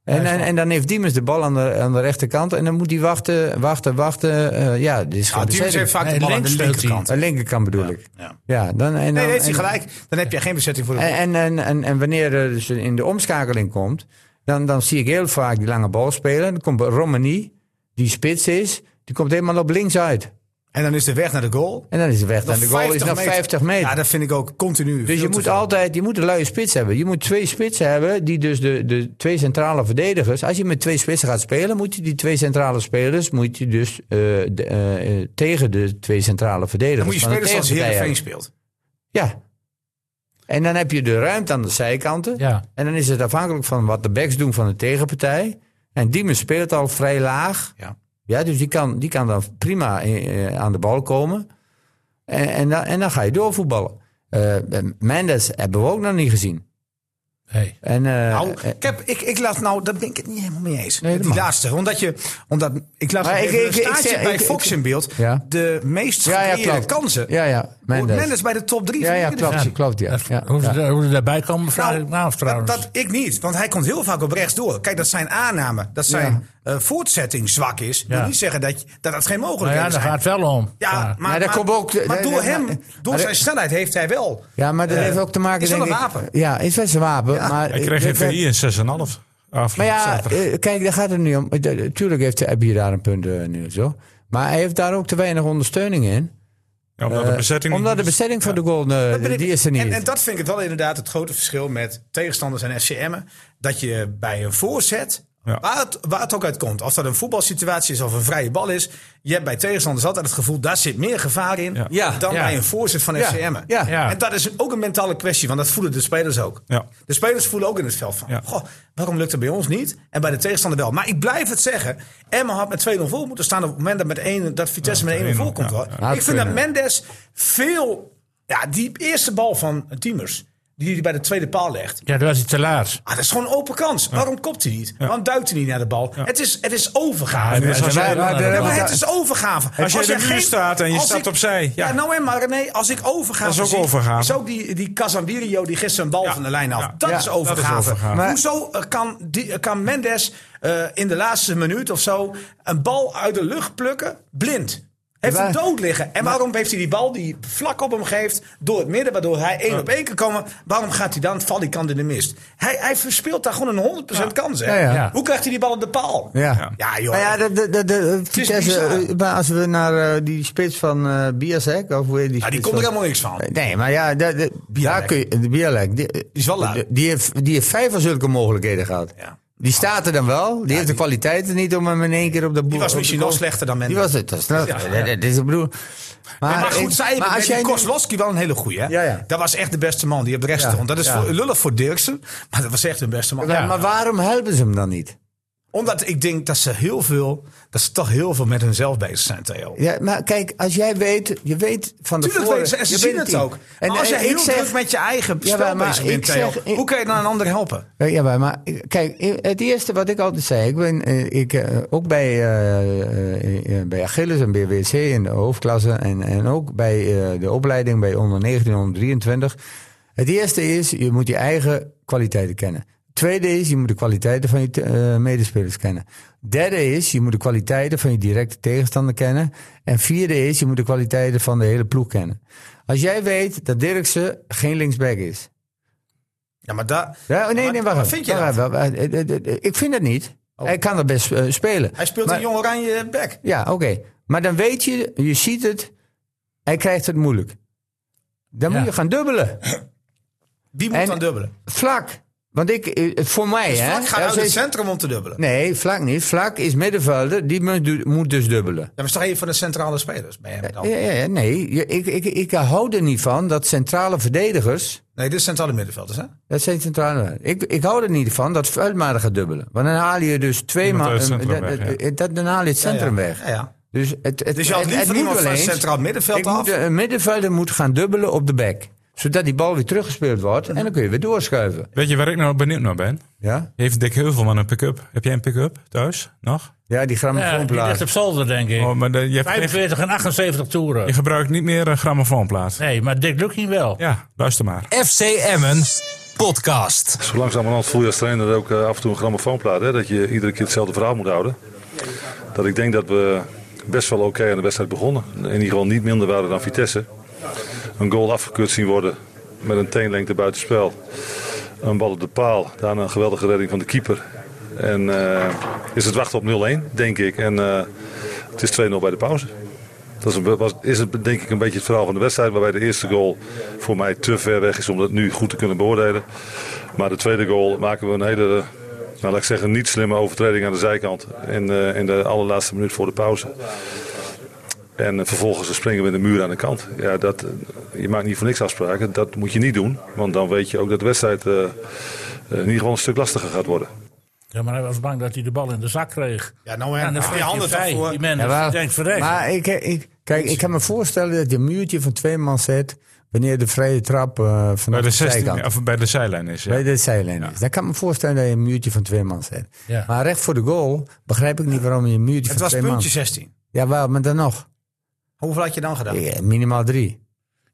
En, en, en dan heeft Diemers de bal aan de, aan de rechterkant. En dan moet hij wachten, wachten, wachten. Eh, ja, dit is Nou, geen Diemers heeft vaak de Nee, aan de linkerkant. Aan de linkerkant bedoel ik. Ja. Ja, dan, en dan, Nee, heeft hij gelijk. Dan heb je geen bezetting voor de en, en, en, en, en wanneer er dus in de omschakeling komt, dan, dan zie ik heel vaak die lange bal spelen. Dan komt Romani, die spits is, die komt helemaal op links uit. En dan is de weg naar de goal. En dan is de weg naar de goal is nog 50 meter. Ja, dat vind ik ook continu. Dus veel je te moet veel. altijd, je moet een luie spits hebben. Je moet twee spitsen hebben, die dus de, de twee centrale verdedigers. Als je met twee spitsen gaat spelen, moet je die twee centrale spelers, moet je dus eh, de, eh, eh, tegen de twee centrale verdedigers. Dan moet je spelen zoals Heerenveen speelt. Ja. En dan heb je de ruimte aan de zijkanten. Ja. En dan is het afhankelijk van wat de backs doen van de tegenpartij. En Diemen speelt al vrij laag. Ja. Ja, dus die kan, die kan dan prima eh, eh, aan de bal komen. En, en, dan, en dan ga je doorvoetballen. Eh Mendes hebben we ook nog niet gezien. Nee. En, eh, Nou, ik, heb, ik, ik laat nou, daar ben ik het niet helemaal mee eens. Nee, dat die laatste. Omdat je, omdat, ik laat ik, bij ik- Fox ik- in beeld. Ja. De meest ja, ja, gecreëerde klopt. kansen. Ja, ja, Mendes. Mendes. Mendes bij de top drie Ja, ja, klopt, klopt, ja. ja, Hoe, ze, hoe ze daarbij komen, vraag Nou, ik me af dat, trouwens. dat ik niet, want hij komt heel vaak op rechts door. Kijk, dat zijn aannamen, dat zijn eh, voortzetting zwak is. Wil niet zeggen dat, dat dat geen nou mogelijkheid ja, daar is. gaat het wel om. Ja, maar, Maar komt ook- maar door hem, door maar- zijn snelheid heeft hij wel. Ja, maar dat Eh, heeft ook te maken... is wel een ik- wapen. Ja, is wel een wapen. Maar, Hij kreeg geen VI in 6,5. Maar ja, eh, kijk, daar gaat het niet om. Natuurlijk heeft, heb je daar een punt, eh, Niels, hoor. Maar hij heeft daar ook te weinig ondersteuning in. Ja, omdat de Eh, bezetting omdat de bezetting van de goal, eh, ik- die is er niet. En, en dat vind ik wel inderdaad het grote verschil met tegenstanders en FCM'en. Dat je bij een voorzet, Ja. waar, het, waar het ook uit komt. Of dat een voetbalsituatie is of een vrije bal is. Je hebt bij tegenstanders altijd het gevoel, daar zit meer gevaar in. Ja. Dan ja. bij een voorzet van Ja, FCM'en. ja. Ja. En dat is ook een mentale kwestie, want dat voelen de spelers ook. Ja. De spelers voelen ook in het veld van, Ja. goh, waarom lukt het bij ons niet? En bij de tegenstander wel. Maar ik blijf het zeggen, Emma had met 2-0 voor moeten staan op het moment dat, met 1, dat Vitesse Ja, met 1-0 voor 1-0, komt. Ik vind dat. Mendes veel, ja, die eerste bal van Tiemers, die hij bij de tweede paal legt. Ja, dat was hij te laat. Ah, dat is gewoon een open kans. Waarom kopt hij niet? Waarom duikt hij niet naar de bal? Het, is, het is overgave. Ja, dus als Ja, jij- maar- maar- het is overgave. Als je in de muur geen- staat en je staat ik- opzij, Ja, ja. nou en maar nee, als ik overgave Dat is ook zie, overgave. Is ook die, die Casemiro die gisteren een bal Ja. van de lijn af. Ja. Dat, Ja, is dat is overgave. Maar- Hoezo eh, kan, die, kan Mendes eh, in de laatste minuut of zo een bal uit de lucht plukken, blind? Heeft hem dood liggen. En waarom heeft hij die bal die vlak op hem geeft door het midden, waardoor hij één op één kan komen? Waarom gaat hij dan valikant in de mist? Hij, hij verspeelt daar gewoon een 100% kans. Hè? Ja, ja. Ja. Hoe krijgt hij die bal op de paal? Ja. Ja, joh. Maar ja, de, de, de, de, Vitesse, eh, maar als we naar eh, die spits van eh Biasek, of hoe heet die Ja, die komt er helemaal niks van. Nee, maar ja, de, de, daar kun je, de Bialek, die, die is wel. Die heeft, die heeft vijf van zulke mogelijkheden gehad. Ja. Die staat er dan wel. Die heeft de kwaliteiten niet om hem in één keer op de boel. Die was misschien nog slechter dan Die Mendes. was het. Dat is, dat, dat is bedoel. Maar, Maar, goed, zij maar die nu- Kozlowski wel een hele goeie. Hè? Ja, ja. Dat was echt de beste man die op de Ja, stond. Dat is ja. voor, lullig voor Dirksen, maar dat was echt de beste man. Ja, Maar waarom helpen ze hem dan niet? Omdat ik denk dat ze heel veel, dat ze toch heel veel met hunzelf bezig zijn, Theo. Ja, maar kijk, als jij weet, je weet van de Tuurlijk weten ze, en ze zien het ook. Maar als jij heel druk met je eigen Ja, spel maar- maar bezig bent, ik Theo, zeg- ik- hoe kan je dan een ander helpen? Ja, maar, maar kijk, het eerste wat ik altijd zei, ik ben eh, ik, eh, ook bij, eh, eh, eh, bij Achilles en BWC in de hoofdklasse en, en ook bij eh, de opleiding bij onder 19, onder 23. Het eerste is, je moet je eigen kwaliteiten kennen. Tweede is, je moet de kwaliteiten van je eh, medespelers kennen. Derde is, je moet de kwaliteiten van je directe tegenstander kennen. En vierde is, je moet de kwaliteiten van de hele ploeg kennen. Als jij weet dat Dirksen geen linksback is, Ja, maar daar, ja, oh, nee, nee, wacht vind je dat? Eh, eh, Ik vind het niet. Hij kan er best spelen. hij speelt Maar- een jong oranje back. Ja, oké. Maar dan weet je, je ziet het, hij krijgt het moeilijk. Dan Ja. moet je gaan dubbelen. Wie moet En- dan dubbelen? Vlak. Want ik, eh, voor mij, hè. Vlak gaat uit het centrum om te dubbelen. Nee, vlak niet. Vlak is middenvelder, die moet, du- moet dus dubbelen. Dat is toch een van de centrale spelers bij hem dan? Ja, ja, ja, nee, je- ik, ik, ik hou er niet van dat centrale verdedigers. Nee, dit is centrale middenvelders, hè? Dat zijn centrale. Ik, ik hou er niet van dat Vuilmaar gaat dubbelen. Want dan haal je dus twee Iemand ma- uit het eh, ja. eh, Dan haal je het centrum ja. weg. Ja, ja. Dus, het, het, Dus je had het- liever het iemand wel van centraal middenveld af? moet, een middenvelder moet gaan dubbelen op de back. Zodat die bal weer teruggespeeld wordt. En dan kun je weer doorschuiven. Weet je waar ik nou benieuwd naar ben? Ja, Heeft Dick Heuvelman een pick-up? Heb jij een pick-up thuis nog? ja die Ja, die grammofoonplaat. ligt op zolder, denk ik. Oh, maar de- je, hebt geen- 45 en 78 toeren. je gebruikt niet meer een grammofoonplaat. Nee, maar Dick Lukking wel. Ja, luister maar. FC Emmen podcast. Zo langzamerhand voel je als trainer ook eh, af en toe een grammofoonplaat. Hè? Dat je iedere keer hetzelfde verhaal moet houden. Dat ik denk dat we best wel oké aan de wedstrijd begonnen. In ieder geval niet minder waren dan Vitesse. Een goal afgekeurd zien worden met een teenlengte buitenspel. Een bal op de paal. Daarna een geweldige redding van de keeper. En eh, is het wachten op 0-1, denk ik. En eh, het is 2-0 bij de pauze. Dat is, een, is het, denk ik een beetje het verhaal van de wedstrijd. Waarbij de eerste goal voor mij te ver weg is om dat nu goed te kunnen beoordelen. Maar de tweede goal maken we een hele, nou, laat ik zeggen, niet slimme overtreding aan de zijkant. In, eh, in de allerlaatste minuut voor de pauze. En vervolgens springen we de muur aan de kant. Ja, dat, je maakt niet voor niks afspraken. Dat moet je niet doen. Want dan weet je ook dat de wedstrijd eh, eh, in ieder geval een stuk lastiger gaat worden. Ja, maar hij was bang dat hij de bal in de zak kreeg. Ja, nou en En dan vliegt je handen vrij. voor. Die man Ja, maar- denkt verrekt. Maar ik, ik, kijk, ik kan me voorstellen dat je een muurtje van twee man zet. wanneer de vrije trap eh Bij vanaf de, de, 16, zijkant. of bij de zijlijn is. Ja. Bij de zijlijn is. Dan kan ik me voorstellen dat je een muurtje van twee man zet. Ja. Maar recht voor de goal begrijp ik niet waarom je een muurtje Het van was twee man... puntje 16. Ja, wel, maar dan nog. Hoeveel had je dan gedaan? Ja, minimaal drie.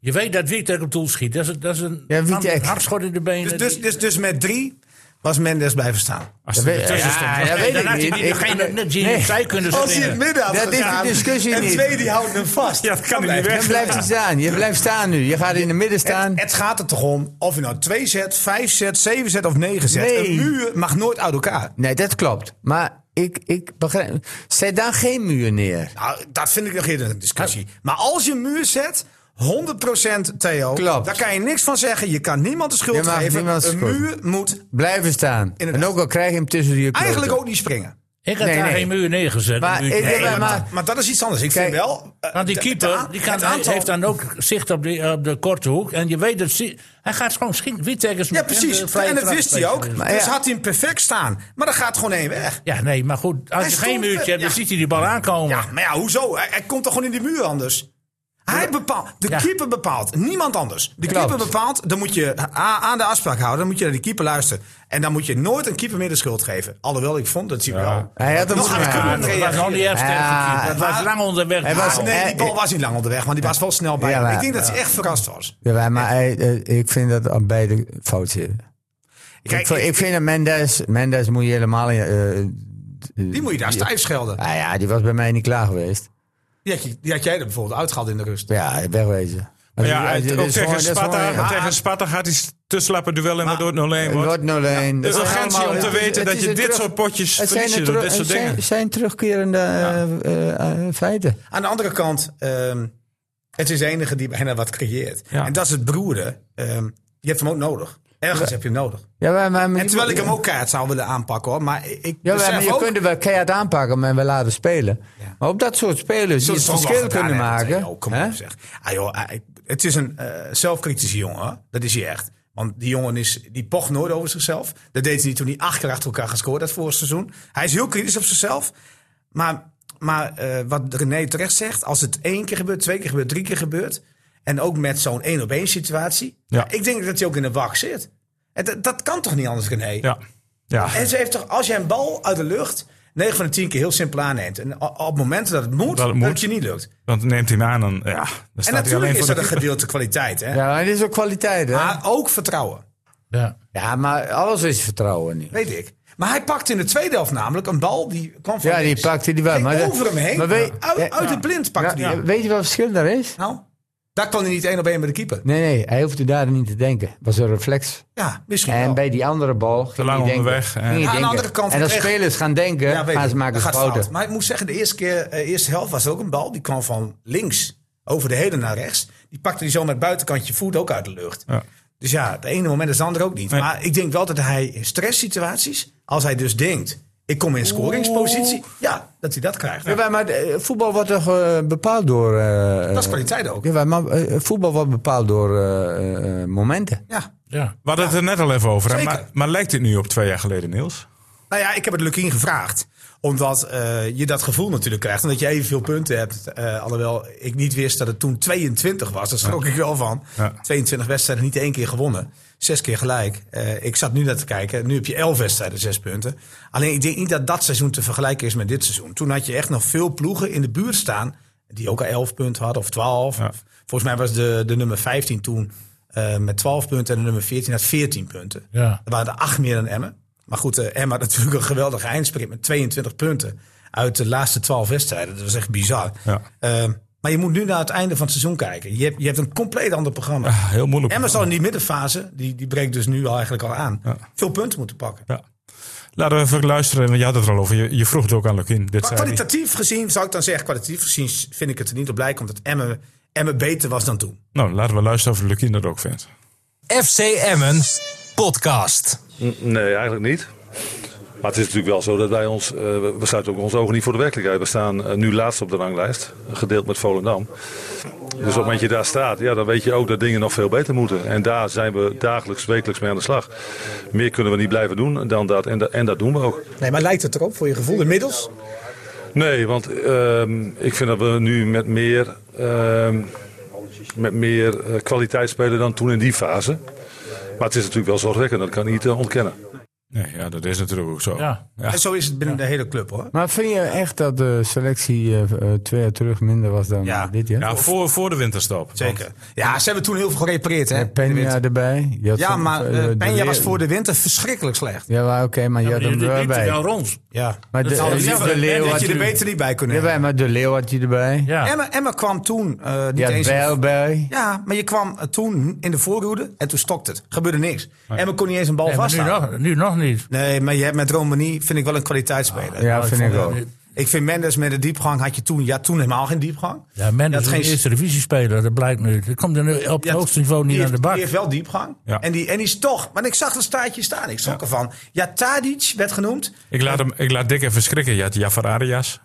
Je weet dat Wietek op doel schiet. Dat is, dat is een Ja, hardschot in de benen. Dus, dus, dus, dus met drie was Mendes blijven staan. Als Dat weet, tussen ja, stond. dat weet dan ik had hij niet. niet Ik- die nee. zij kunnen Als hij in het midden had Dat is de discussie en niet. twee die houden hem vast. Ja, dat kan niet blijft Dan blijft hij staan. Je blijft staan nu. Je gaat in het midden staan. Het, het gaat er toch om of je nou twee zet, vijf zet, zeven zet of negen zet. Nee. Een muur mag nooit uit elkaar. Nee, dat klopt. Maar ik, ik begrijp... Zet dan geen muur neer. Nou, dat vind ik nog eerder een discussie. Maar als je een muur zet, 100% Theo, Klopt. daar kan je niks van zeggen. Je kan niemand de schuld Je mag geven. niemand de Een schuld. muur moet Blijven staan. Inderdaad. En ook al krijg je hem tussen je kloten. eigenlijk ook niet springen. Ik had Nee, daar nee. geen muur neergezet. Maar een muurtje. ik- Nee, maar- maar, maar- maar dat is iets anders. Ik Kijk, vind wel... eh, Want die de- keeper a- die kan, het aantal- heeft dan ook zicht op de, op de korte hoek. En je weet dat ze- hij gaat gewoon schieten. Is Ja, precies. En dat wist hij ook. Maar dus ja. had hij hem perfect staan. Maar dan gaat gewoon één weg. Ja, nee, maar goed. Als Hij je stond- geen muurtje hebt, dan ja. ziet hij die bal aankomen. Ja, maar ja, hoezo? Hij, hij komt toch gewoon in die muur anders? Hij bepaalt, de Ja. keeper bepaalt, niemand anders. De Klopt. keeper bepaalt, dan moet je a- aan de afspraak houden. Dan moet je naar die keeper luisteren. En dan moet je nooit een keeper meer de schuld geven. Alhoewel, ik vond dat hij wel... Hij had hem nog kunnen dat was nog niet erg sterk Ja, was lang onderweg. Hij was- nee, die Eh, bal was niet lang onderweg, maar die was wel snel bij Ja, maar- Ik denk dat hij echt verrast was. Ja, maar hij, eh, ik vind dat aan beide fout zitten. Kijk, ik, vind- ik vind dat Mendes, Mendes moet je helemaal... eh, die moet je daar stijf schelden. Ah ja, die was bij mij niet klaar geweest. Die had, je, die had jij er bijvoorbeeld uitgehaald in de rust. Ja, wegwezen. Maar ja, ook tegen Sparta, gewoon- tegen Sparta gaat hij te slappen duel in waardoor het 0-1 Het wordt. wordt 0-1. De Dat zijn urgentie om te het weten het dat je dit terug- soort potjes het verliest de door dit soort het zijn- dingen. zijn terugkerende eh, eh, eh, feiten. Aan de andere kant, ehm, het is de enige die bijna wat creëert. Ja. En dat is het broeden. Ehm, je hebt hem ook nodig. Ergens heb je hem nodig. Ja, maar, maar, En terwijl ik hem ook keihard zou willen aanpakken hoor. Maar ik Ja, maar je ook, kunt er wel keihard aanpakken, maar we laten spelen. Maar op dat soort spelers die het verschil kunnen maken. Kom hè? op zeg. Ah, joh, ah, het is een eh, zelfkritische jongen. Dat is hij echt. Want die jongen is, die pocht nooit over zichzelf. Dat deed hij niet toen hij acht keer achter elkaar gescoord had vorig seizoen. Hij is heel kritisch op zichzelf. Maar, maar eh, wat René terecht zegt, als het één keer gebeurt, twee keer gebeurt, drie keer gebeurt. En ook met zo'n één op één situatie. Ja. Ja. Ik denk dat hij ook in de wak zit. En dat, dat kan toch niet anders, René? Ja. Ja. En ze heeft toch, als jij een bal uit de lucht 9 van de 10 keer heel simpel aanneemt. En op momenten dat het moet, Dat het dat, moet. het je niet lukt. Want neemt hij hem aan en ja, dan En staat hij alleen natuurlijk is voor dat de een gedeelte kwaliteit. Hè? Ja, maar dit is ook kwaliteit, hè? Maar ook vertrouwen, Ja. Ja, maar alles is vertrouwen niet. weet ik. Maar hij pakte in de tweede helft namelijk een bal die kwam van Ja, die links. pakte die wel. Maar over hem heen, Maar weet, uit, ja, het blind pakte ja, hij hem. Weet je wat het verschil daar is? Nou, daar kwam hij niet één op één met de keeper. Nee, nee, hij hoefde daar niet te denken. Het was een reflex. Ja, misschien En wel. bij die andere bal ging Te lang hij denken. onderweg, en- Ging hij Ja, aan de andere kant en als kreeg- spelers gaan denken, Ja, gaan ze maken fouten. fout. Maar ik moet zeggen, de eerste keer, eh, eerste helft was ook een bal. Die kwam van links over de hele naar rechts. Die pakte hij zo met buitenkantje voet ook uit de lucht. Ja. Dus ja, het ene moment is het andere ook niet. Nee. Maar ik denk wel dat hij in stresssituaties, als hij dus denkt, ik kom in scoringspositie, ja, dat hij dat krijgt. Ja, maar, maar eh, voetbal wordt toch eh, bepaald door... eh, Dat is kwaliteit ook. Ja, maar voetbal wordt bepaald door momenten. Ja. Ja. We hadden het er net al even over. Maar, maar lijkt dit nu op twee jaar geleden, Niels? Nou ja, ik heb het Lukien gevraagd. Omdat eh, je dat gevoel natuurlijk krijgt. Omdat je evenveel punten hebt. eh, alhoewel ik niet wist dat het toen 22 was. Daar schrok ik wel van. Ja. 22 wedstrijden, niet één keer gewonnen. Zes keer gelijk. Eh, ik zat nu naar te kijken. Nu heb je 11 wedstrijden, zes punten. Alleen ik denk niet dat dat seizoen te vergelijken is met dit seizoen. Toen had je echt nog veel ploegen in de buurt staan. Die ook al 11 punten hadden of 12. Ja. Volgens mij was de, de nummer 15 toen eh, met 12 punten. En de nummer 14 had 14 punten. Ja. Er waren er acht meer dan Emmen. Maar goed, eh, Emmen had natuurlijk een geweldige eindsprint met 22 punten. Uit de laatste 12 wedstrijden. Dat was echt bizar. Ja. Maar je moet nu naar het einde van het seizoen kijken. Je hebt, je hebt een compleet ander programma. Ah, heel moeilijk. Emmen zal in die middenfase, die, die breekt dus nu al eigenlijk al aan, Ja. veel punten moeten pakken. Ja. Laten we even luisteren. want Je had het er al over. Je, je vroeg het ook aan Lukien. Dit kwalitatief gezien, zou ik dan zeggen, kwalitatief gezien vind ik het er niet op lijken. Omdat Emmen, Emmen beter was dan toen. Nou, laten we luisteren of Lukien dat ook vindt. FC Emmen podcast. N- Nee, eigenlijk niet. Maar het is natuurlijk wel zo dat wij ons, eh, we sluiten ook onze ogen niet voor de werkelijkheid. We staan eh, nu laatst op de ranglijst, gedeeld met Volendam. Dus op het moment dat je daar staat, ja, dan weet je ook dat dingen nog veel beter moeten. En daar zijn we dagelijks, wekelijks mee aan de slag. Meer kunnen we niet blijven doen dan dat. En, dat- en dat doen we ook. Nee, maar lijkt het erop voor je gevoel inmiddels? Nee, want ehm, ik vind dat we nu met meer, ehm, met meer eh, kwaliteit spelen dan toen in die fase. Maar het is natuurlijk wel zorgwekkend, dat kan ik niet ontkennen. Nee, ja, dat is natuurlijk ook zo. Ja. Ja. En zo is het binnen de hele club hoor. Maar vind je echt dat de selectie eh, eh, twee jaar terug minder was dan Ja. dit jaar? Ja, voor, voor de winterstop. Zeker. Ja, ze hebben toen heel veel gerepareerd hè. Ja, in de Peña winter. erbij. Ja, maar eh, Leeuw- was voor de winter verschrikkelijk slecht. Ja, maar oké, maar je had hem er wel liep er bij. wel rond. Ja. Maar de, Dat de, Leeuw Dat had je er beter niet bij kunnen hebben. maar de Leeuw had je erbij. Ja. Emma, Emma kwam toen eh, niet Je had eens... Bijl bij. Ja, maar je kwam toen in de voorhoede en toen stokte het. Gebeurde niks. Emma kon niet eens een bal maar nu, vasthouden. nog, nu nog niet. Nee, maar je hebt met Romani, vind ik wel een kwaliteitsspeler. Ja, vind ik ook. Ik vind Mendes met de diepgang had je toen, ja, toen helemaal geen diepgang. Ja, Mendes is geen- eerste divisiespeler, dat blijkt nu. Dat komt er nu op het Ja, hoogste niveau niet aan de bak. Die heeft wel diepgang. Ja. En, die, en die is toch, want ik zag dat staartje staan. Ik schrok ervan. Ja, Tadic werd genoemd. Ik laat, hem, ik laat Dick even schrikken. Je had Jafar Arias.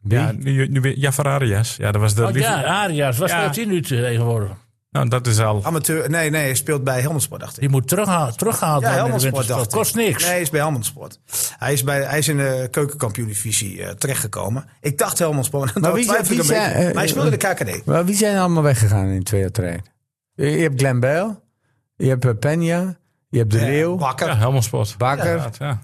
Wie? Ja, nu, nu, weer Jafar Arias. Ja, dat was de Oh, ja, Arias, wat Ja. speelt hij nu tegenwoordig? Nou, dat is al... Amateur, nee, nee, hij speelt bij Helmond Sport, dacht ik. Die moet terugha- teruggehaald Ja, worden Sport, dacht ik. Kost niks. Nee, hij is bij Helmond Sport. Hij is, bij, hij is in de keukenkampioen-divisie eh, terechtgekomen. Ik dacht Helmond Sport. Maar Maar, wie zijn- wie zijn, maar hij speelde de KKD. Maar wie zijn allemaal weggegaan in twee jaar tijd? Je, je hebt Glenn Bijl. Je hebt eh, Peña. Je hebt De Leeuw. Bakker. Ja, Helmond Sport. Bakker. Ja, ja.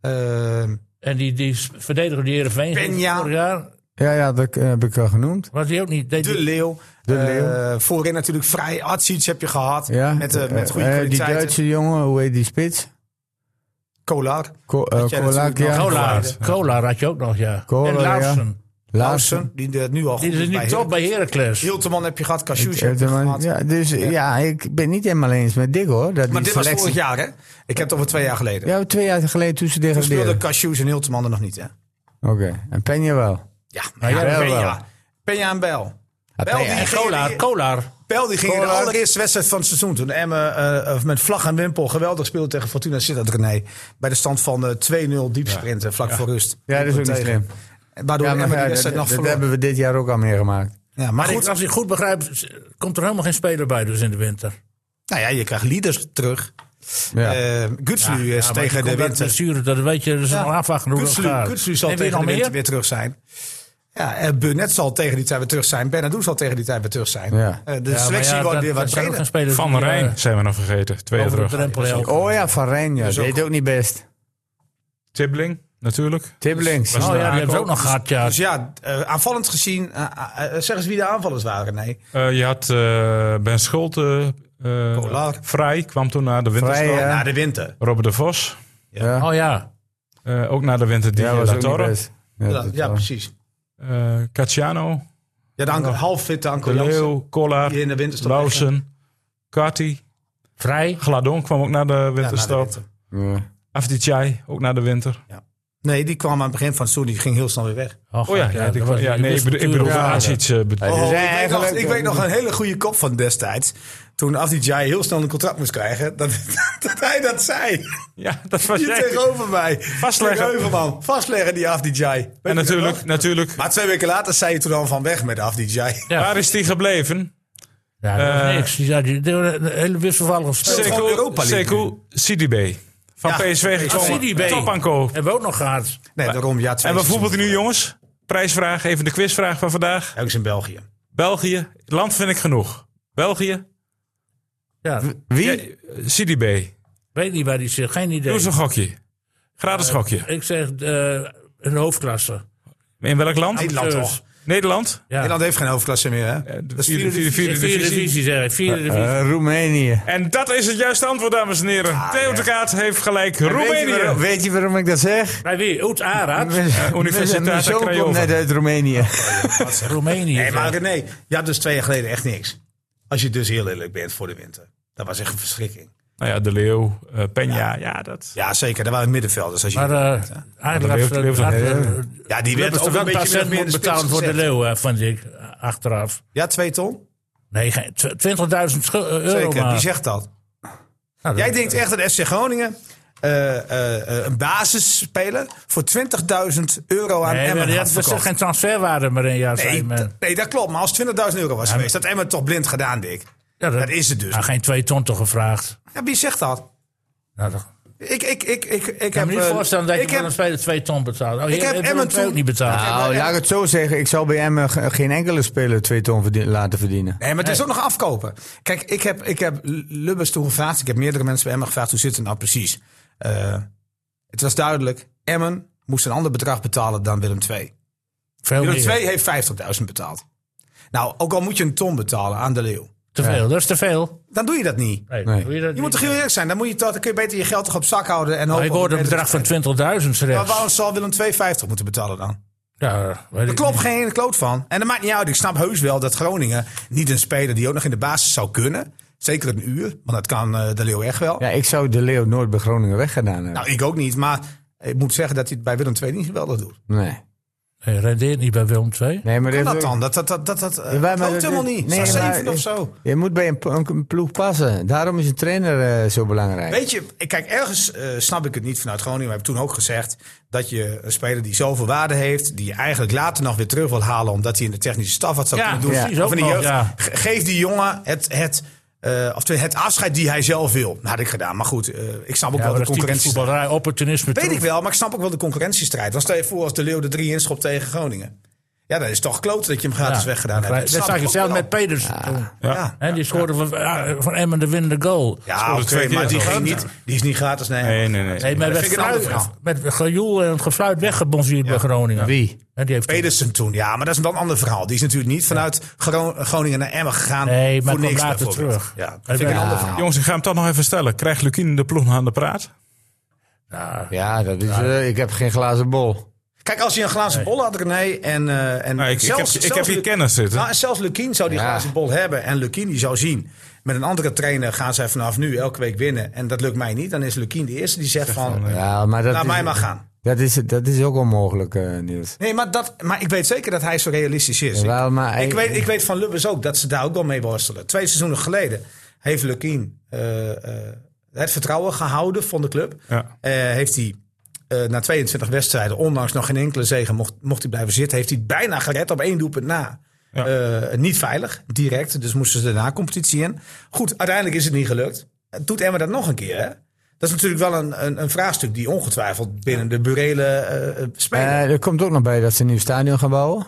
eh, En die, die verdediger die Heerenveen vorig jaar, Ja, ja, dat eh, heb ik al genoemd. was die ook niet. deed de Leeuw. De Eh, Leeuw. voorin natuurlijk vrij. Atsic heb je gehad. Ja. Met, eh, met goede eh, Die kwaliteiten. Duitse jongen, hoe heet die spits? Kolar. Ko. Kolar, had je ook nog, ja. Kolar, en Larsen. Larsen. Larsen. Die er nu al goed Die is niet top bij Heracles. Hilterman heb je gehad. Cassius heb je eh, gehad. Ja, dus ja, ik ben niet helemaal eens met Dick hoor. Dat Maar die dit was vorig jaar, hè? Ik heb het over twee jaar geleden. Ja, twee jaar geleden toen ze Toen speelden degradeerden. Cassius en Hilterman er nog niet, hè? Oké, en Peña wel. Ja, Nou, ja. Peña. Peña en Bel. Ja, Bel die Kolar, die- Kolar. Bel die ging in de allereerste wedstrijd van het seizoen. Toen Emmen eh, eh, met vlag en wimpel geweldig speelde tegen Fortuna Sittard René. Bij de stand van eh, 2-0 diep sprinten vlak voor rust. Ja, dat is ook niet slim. Waardoor Ja, Emmen maar die ja, dat, wedstrijd nog dat hebben we dit jaar ook al meegemaakt. Ja, maar Maar goed, ik, als ik goed begrijp, komt er helemaal geen speler bij dus in de winter. nou ja, je krijgt leaders terug. Ja. Eh Gutslu is maar tegen de winter. blessure, dat weet je, dus Ja. nog afwachten hoe dat Gutslu, gaat. Gutslu zal en tegen de winter weer terug zijn. Ja, en Burnett zal tegen die tijd weer terug zijn. Benadou zal tegen die tijd weer terug zijn. Ja. Eh, de Ja, selectie ja, wordt weer wat ook breder. Van die, Rijn eh, zijn we nog vergeten. Twee jaar terug. Oh ja, Van Rijn, ja. Dus ook- deed ook niet best. Tibbling, natuurlijk. Tibbelings. Oh ja, die hebben ze ook nog gehad, ja. Dus ja, eh, aanvallend gezien, eh, eh, zeg eens wie de aanvallers waren. Nee. Eh, je had eh, Ben Schulte. eh. Vrij kwam toen naar de winterstop. Vrij, ja. Na de winter. Robert de Vos. Ja, Oh ja. eh, ook naar de winter. Die ja was ook niet Torre. best. Ja, Ja, precies. Eh, Cacciano. Ja, de Anko, half fitte Anko. Leeuw. Die in de winterstop Lausen. Kati. Vrij. Gladon kwam ook naar de Ja, winterstop. winter. Ja. Ook naar de winter. Nee, die kwam aan het begin van het seizoen. Die ging heel snel weer weg. Oh ja, ja, die kwam- ja nee, ik bedoel, ik bedoel eh, bedoel- Oh, ik, weet nog, eigenlijk- ik weet nog een hele goede kop van destijds. Toen Afdijay heel snel een contract moest krijgen. Dat, dat hij dat zei. Ja, dat was Hier jij. tegenover mij. Vastleggen. Tegenover, man. Vastleggen die Afdijay. En natuurlijk, nog? natuurlijk Maar twee weken later zei je toen al van weg met Afdijay. Ja. waar is die gebleven? Ja, Eh, niks. Die zei, die, de, hele wisselvallige spel. Europa League Sekou Sidibé. Van Ja, PSV gekomen. Sidibé. Topanko. Hebben we ook nog gehad. Nee, daarom ja. En wat voetbalt hij nu, jongens? Prijsvraag, even de quizvraag van vandaag. Hij is in België. België. Land vind ik genoeg. België. Ja, Wie? Sidibé. weet niet waar die zit. Geen idee. Doe eens een gokje. Gratis gokje. Ik zeg eh een hoofdklasse. In welk land? Nederland toch? Nederland? Ja. Nederland heeft geen hoofdklasse meer, hè? De Dat is vierde, vierde, vierde, Vierde divisie. divisie zeg ik. Vierde divisie. Eh, Roemenië. En dat is het juiste antwoord, dames en heren. Theo de Kaat heeft gelijk. Weet je, waarom, Roemenië. weet je waarom ik dat zeg? Bij wie? Oet Arad. Universiteit Mijn komt net uit Roemenië. Roemenië. Nee, maar René, je had dus twee jaar geleden echt niks. Als je dus heel eerlijk bent voor de winter. Dat was echt een verschrikking. Nou ja, De Leeuw, eh Peña, ja, dat... Ja, zeker. Dat waren middenvelders. Als je Maar eh, eigenlijk Leeuw- had- Leeuw- had- ja, die We werd ook een beetje min- meer de spits voor de leeuw, vond ik, achteraf. Ja, twee ton. Nee, geen- tw- 20.000 schu- eh, euro Zeker. maar. Wie zegt dat? Nou, Jij dat- denkt echt dat FC Groningen eh, eh, eh, een basisspeler voor 20.000 euro aan Nee, maar Emmen had er zit verkocht? geen transferwaarde meer in. Ja, Nee, nee, dat klopt. Maar als het 20.000 euro was geweest, had Emmen toch blind gedaan, Dick. Ja, Dat is het dus. Nou, geen twee ton toch gevraagd. Ja, wie zegt dat? Nou, dat Ik, ik, ik, ik, ik kan heb... me niet eh, voorstellen dat je heb, een speler twee ton betaalt. Oh, Ik je heb hebt Emmen ook toen- niet betaald. Nou, laat ik het zo zeggen. Ik zou bij Emmen ge- geen enkele speler twee ton verdien- laten verdienen. Nee, maar het is ook nog afkopen. Kijk, ik heb, ik heb Lubbers toen gevraagd. Ik heb meerdere mensen bij Emmen gevraagd. Hoe zit het nou precies? Eh, het was duidelijk. Emmen moest een ander bedrag betalen dan Willem II. Veel Willem meer. II heeft 50.000 betaald. Nou, ook al moet je een ton betalen aan de leeuw. Te veel, dat is te veel. Dan doe je dat niet. Nee, Nee. doe je dat Je niet. moet toch heel eerlijk zijn. Dan, moet je toch, dan kun je beter je geld toch op zak houden. En ik hoorde een bedrag van speler. 20.000 Maar waarom zal Willem II 50 moeten betalen dan? Ja, weet Er ik klopt niet. geen ene kloot van. En dat maakt niet uit. Ik snap heus wel dat Groningen niet een speler die ook nog in de basis zou kunnen. Zeker een uur, want dat kan eh, de Leeuw echt wel. Ja, ik zou de Leeuw nooit bij Groningen weggedaan hebben. Nou, ik ook niet. Maar ik moet zeggen dat hij het bij Willem II niet geweldig doet. nee. Hij rendeert niet bij Willem II. Nee, maar Kan dat dan? Dat, dat, dat, dat, dat eh, Ja, maar- helemaal niet. nee, Nee, zeven of zo. Je moet bij een, een, een ploeg passen. Daarom is een trainer eh, zo belangrijk. Weet je, ik- kijk, ergens snap ik het niet vanuit Groningen. We hebben toen ook gezegd dat je een speler die zoveel waarde heeft, die je eigenlijk later nog weer terug wil halen omdat hij in de technische staf wat zou Ja, kunnen doen. of in de jeugd. ja. Ge- Geef die jongen het, het, eh, of het afscheid die hij zelf wil. Had ik gedaan. Maar goed, eh, ik snap ook Ja, wel de dat is typisch concurrentie. voetballerij, opportunisme. Weet ik wel, maar ik snap ook wel de concurrentiestrijd. Voor als de Leeuw de drie inschopt tegen Groningen. Ja, dan is het toch kloot dat je hem gratis weggedaan hebt. Dat zag ik je zelf met Peters. toen. Ja, Hè, die scoorde van, ja, van Emmen de winnende goal. ja oké, twee maar die, ging niet, die is niet gratis. Nee, Nee, nee, nee. Maar dat werd fluit, met gejoel en gefluit weggebonzeerd bij Groningen. Wie? En die heeft Pedersen toen, ja, maar dat is wel een ander verhaal. Die is natuurlijk niet vanuit Gro- Groningen naar Emmen gegaan. Nee, maar voor niks later terug. Ja, dat vind ik een ander verhaal. Jongens, ik ga hem toch nog even stellen. Krijgt Lukien de ploeg nog aan de praat? Ja, Ja, dat is, eh, ik heb geen glazen bol. Kijk, als je een glazen bol had, René, en, eh en Nou, ik, ik, zelfs, heb, ik heb hier kennis zitten. Nou, en zelfs Lukien zou die Ja. glazen bol hebben. En Lukien die zou zien, met een andere trainer gaan zij vanaf nu elke week winnen. En dat lukt mij niet. Dan is Lukien de eerste die zegt van, Ja, maar dat laat is, mij maar gaan. Dat is, dat is ook onmogelijk, eh, Niels. Nee, maar, dat, maar ik weet zeker dat hij zo realistisch is. Jawel, maar hij- ik, weet, ik weet van Lubbers ook dat ze daar ook wel mee worstelen. Twee seizoenen geleden heeft Lukien eh, eh, het vertrouwen gehouden van de club. Ja. Eh, heeft hij eh, na 22 wedstrijden, ondanks nog geen enkele zegen, mocht, mocht hij blijven zitten. Heeft hij het bijna gered op één doelpunt na. Ja. Eh, niet veilig, direct. Dus moesten ze daarna competitie in. Goed, uiteindelijk is het niet gelukt. Doet Emma dat nog een keer, hè? Dat is natuurlijk wel een, een, een vraagstuk die ongetwijfeld binnen de burele eh spelen. Eh, er komt ook nog bij dat ze een nieuw stadion gaan bouwen.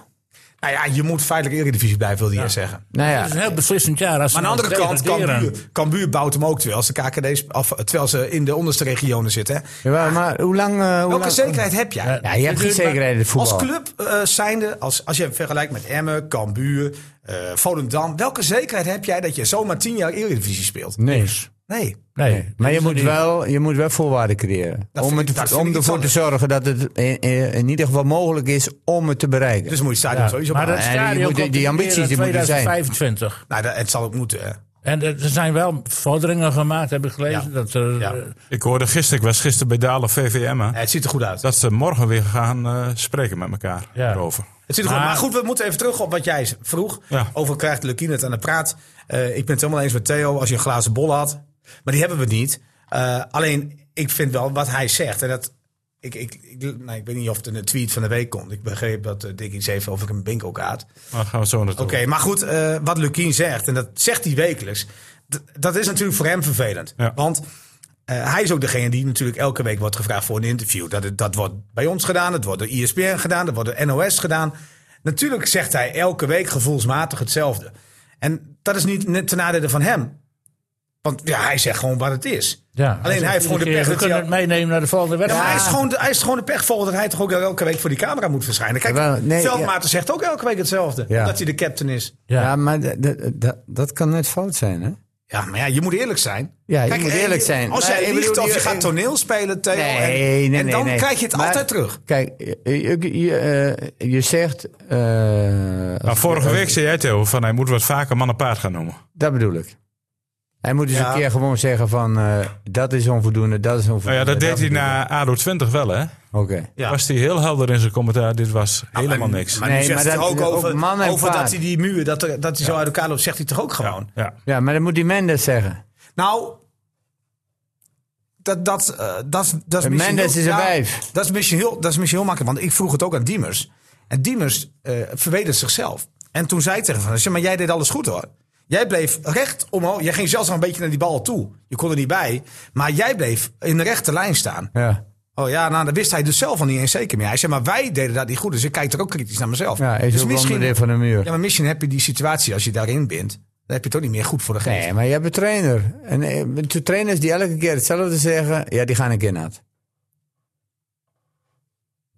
Nou ja, je moet feitelijk Eredivisie blijven, wilde je zeggen. Nou Het is een ja, heel beslissend jaar. Als Maar aan de andere kant, Cambuur, Cambuur bouwt hem ook terwijl ze, KKD, of, terwijl ze in de onderste regionen zitten. Hè. jawel, maar hoe lang... eh, hoe Welke lang- zekerheid heb jij? Ja, je hebt geen zekerheid in het voetbal. Als club eh zijnde, als, als je vergelijkt met Emmen, Cambuur, eh Volendam. Welke zekerheid heb jij dat je zomaar tien jaar Eredivisie speelt? Nee. Nee. Nee, Maar je is moet, wel, je moet wel voorwaarden creëren. Dat om het, ik- om ervoor te zorgen dat het in, in, in ieder geval mogelijk is om het te bereiken. Dus moet je stadion Ja, sowieso maar dat die stadion komt die in ambities die moeten zijn. 2025. Nou, dat, het zal ook moeten. Hè. En er zijn wel vorderingen gemaakt, heb ik gelezen. Ja. Dat er, Ja. eh, Ik hoorde gisteren, ik was gisteren bij Dalen VVM, hè, Het ziet er goed uit. dat ze morgen weer gaan eh, spreken met elkaar Ja. erover. Het ziet er goed Maar- Maar goed, we moeten even terug op wat jij vroeg. Ja. Over krijgt Lukien het aan de praat. Eh, ik ben het helemaal eens met Theo. Als je een glazen bol had. Maar die hebben we niet. Eh, alleen, ik vind wel wat hij zegt. En dat, ik, ik, ik, nou, ik weet niet of het in een tweet van de week komt. Ik begreep dat uh, Dick iets heeft over een bingo kaart. Maar gaan we zo naartoe. Oké, maar goed. eh, wat Lukien zegt. En dat zegt hij wekelijks. dat is natuurlijk voor hem vervelend. Ja. Want hij is ook degene die natuurlijk elke week wordt gevraagd voor een interview. Dat, dat wordt bij ons gedaan, het wordt door E ESPN gedaan, dat wordt door NOS gedaan. Natuurlijk zegt hij elke week gevoelsmatig hetzelfde. En dat is niet ten nadele van hem. Want ja, hij zegt gewoon wat het is. ja, Alleen hij heeft gewoon de pech We hij kunnen het meenemen naar de volgende Ja, maar wedstrijd. hij, is gewoon de, hij is gewoon de pechvol dat hij toch ook elke week voor die camera moet verschijnen. Kijk, nee, Veldmaten zegt ook elke week hetzelfde. Ja. Dat hij de captain is. Ja, Ja. maar dat kan net fout zijn, hè? Ja, maar ja, je moet eerlijk zijn. Ja, je Kijk, moet eh, eerlijk zijn. Als jij liegt of je gaat toneel spelen, Theo. Nee, en, nee, en nee. dan nee. krijg je het Maar, altijd terug. Kijk, je, je, je, eh, zegt... eh, Maar vorige week zei jij Theo van hij moet wat vaker man en paard gaan noemen. Dat bedoel ik. Hij moet eens Ja. een keer gewoon zeggen van... eh, dat is onvoldoende, dat is onvoldoende. Nou ja, dat deed hij na ADO 20 wel, hè? Oké. Ja. Was hij heel helder in zijn commentaar. Dit was helemaal Maar- niks. Maar Nee, nu zegt maar hij dat- toch ook over, man en over paard. dat hij die muur, dat, er- dat hij zo uit elkaar loopt, zegt hij toch ook gewoon. Ja. Ja, maar dan moet die Mendes zeggen. Nou, dat, dat, eh, dat, is- dat is Mendes heel- is een ja, wijf. Dat is, misschien heel, dat is misschien heel makkelijk, want ik vroeg het ook aan Diemers. En Diemers eh verwedert zichzelf. En toen zei hij tegen van, zeg maar jij deed alles goed hoor. Jij bleef recht omhoog. Jij ging zelfs nog een beetje naar die bal toe. Je kon er niet bij. Maar jij bleef in de rechte lijn staan. Ja, Oh ja, nou, dat wist hij dus zelf al niet eens zeker meer. Hij zei, maar wij deden dat niet goed. Dus ik kijk er ook kritisch naar mezelf. ja dus onderdeel van de muur. ja, maar misschien heb je die situatie als je daarin bent. Dan heb je het ook niet meer goed voor de geest. Nee, maar je hebt een trainer. En eh, de trainers die elke keer hetzelfde zeggen, ja, die gaan een keer nat.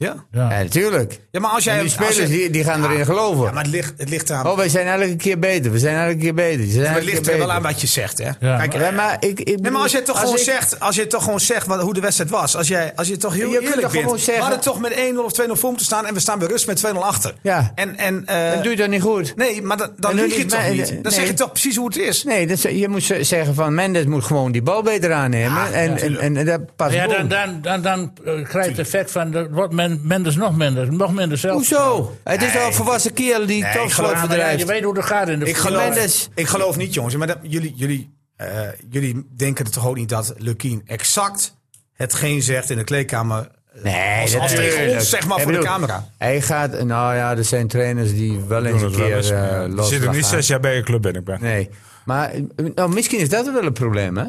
Ja? Ja, natuurlijk. ja, maar als jij... En die als spelers je- die, die gaan erin geloven. Ja, maar het ligt, het ligt eraan... Oh, wij zijn elke keer beter. We zijn elke keer beter. Ze zijn maar elke het ligt er wel aan wat je zegt, hè? Ja. Kijk, Ja, maar ik, ik Nee, maar als je toch gewoon ik- zegt, als je toch gewoon zegt wat, hoe de wedstrijd was. Als, jij, als je toch heel Je kunt eerlijk toch bent. gewoon zeggen- We hadden toch met 1-0 of 2-0 voor moeten staan en we staan bij rust met 2-0 achter. Ja. En, en, eh, Dan doe je dat niet goed. nee, maar dan, dan dan lieg je toch niet. Dan nee. zeg je toch precies hoe het is. Nee, dat, je moet zeggen van Mendes moet gewoon die bal beter aannemen. Ja, en, en, dat past Ja, dan, dan, dan, dan eh, krijg je het effect van, dat wordt men, Mendes nog minder, nog minder zelf. Hoezo? Het is al een volwassen kerel die Nee, Ja, bedrijft. je weet hoe het gaat in de Ik geloof, Mendes- ik geloof niet, jongens. Maar dat, jullie, jullie, eh, jullie denken toch ook niet dat Lukien exact hetgeen zegt in de kleedkamer. eh, Nee, als, dat als tegen ons, zeg maar, voor de camera. Hij gaat, nou ja, er zijn trainers die wel eens een keer eh Je los zit er niet zes jaar bij je club ben ik ben. Nee, maar nou, misschien is dat wel een probleem, hè?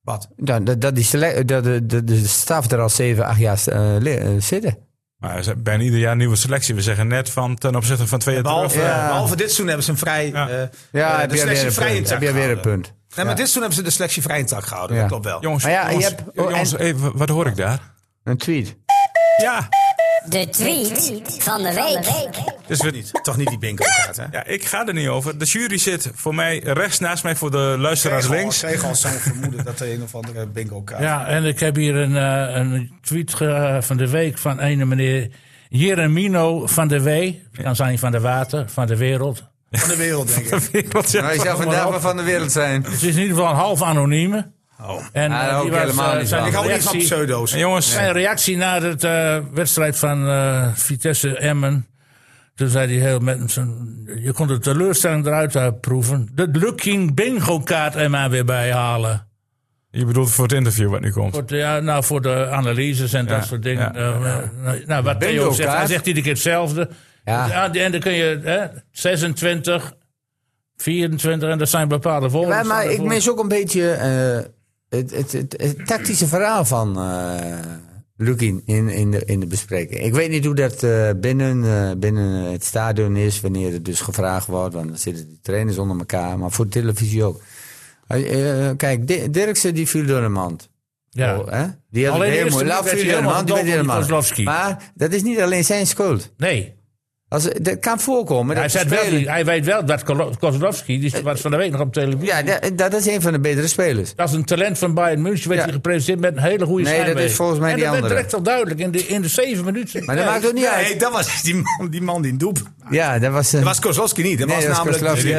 Wat? Dat, dat, dat, die dat de, de, de staf er al 7, 8 jaar zitten. Maar ze- bijna ieder jaar een nieuwe selectie. We zeggen net van ten opzichte van twee jaar Behalve, terug. Ja. behalve dit seizoen hebben ze een vrij. Ja. eh, Ja, eh, de selectie een vrij Heb je weer een punt. Nee, maar dit seizoen hebben ze de selectie vrij in tak gehouden. Ja. Dat klopt wel. Jongens, Maar ja, je jongens, hebt- jongens en- even, wat hoor ik daar? Een tweet. Ja, De tweet van de week. dus we, Niet, toch niet die bingo kaart, hè? ja, ik ga er niet over. De jury zit voor mij rechts naast mij, voor de luisteraars links. Ik kreeg al zo'n vermoeden dat er een of andere bingo kaart Ja, en ik heb hier een, eh, een tweet ge- van de week van een meneer Jeremino van de W. Kan zijn van de water, van de wereld. van de wereld, denk ik. Wat zeg- Nou, je zou vandaag wel van de wereld zijn. Het is in ieder geval een half anonieme. Oh. En Ah, eh, die was, helemaal eh, niet zijn. Ik hou niet van reactie- pseudo's. En jongens, Zijn reactie na de eh, wedstrijd van eh, Vitesse Emmen. Toen zei hij heel met zijn. Je kon de teleurstelling eruit uh, proeven. De looking bingo kaart er maar weer bij halen. je bedoelt voor het interview wat nu komt. Voor de, ja, nou, voor de analyses en Ja, dat soort dingen. ja, nou, nou, wat Theo zegt, hij zegt iedere keer hetzelfde. Ja. Ja, en dan kun je hè, 26, 24 en dat zijn bepaalde volgers. Maar, maar ik mis ook een beetje eh, het, het, het, het tactische verhaal van eh Lukin in, in, de, in de bespreking. Ik weet niet hoe dat eh, binnen, eh, binnen het stadion is, wanneer het dus gevraagd wordt. Want dan zitten die trainers onder elkaar, maar voor de televisie ook. Kijk, Di- Dirksen die viel door de mand. Ja. Oh, hè? Die had Alleen de heel mooi. Laat viel door de mand, die werd helemaal. Maar dat is niet alleen zijn schuld. Nee, Als, dat kan voorkomen. hij, dat wel, die- hij weet wel dat Kozlowski, die was van de week nog op televisie. Ja, dat, dat is een van de betere spelers. Dat is een talent van Bayern München. Werd Ja. hij gepresenteerd met een hele goede Nee, dat is volgens mij en die dat werd andere. direct al duidelijk in de, in de zeven minuten. Maar dat maakt ook niet uit. Nee, dat was die man die, man die een doep. Ja, dat was... eh, Dat was Kozlowski niet. Dat Nee, was dat namelijk. Die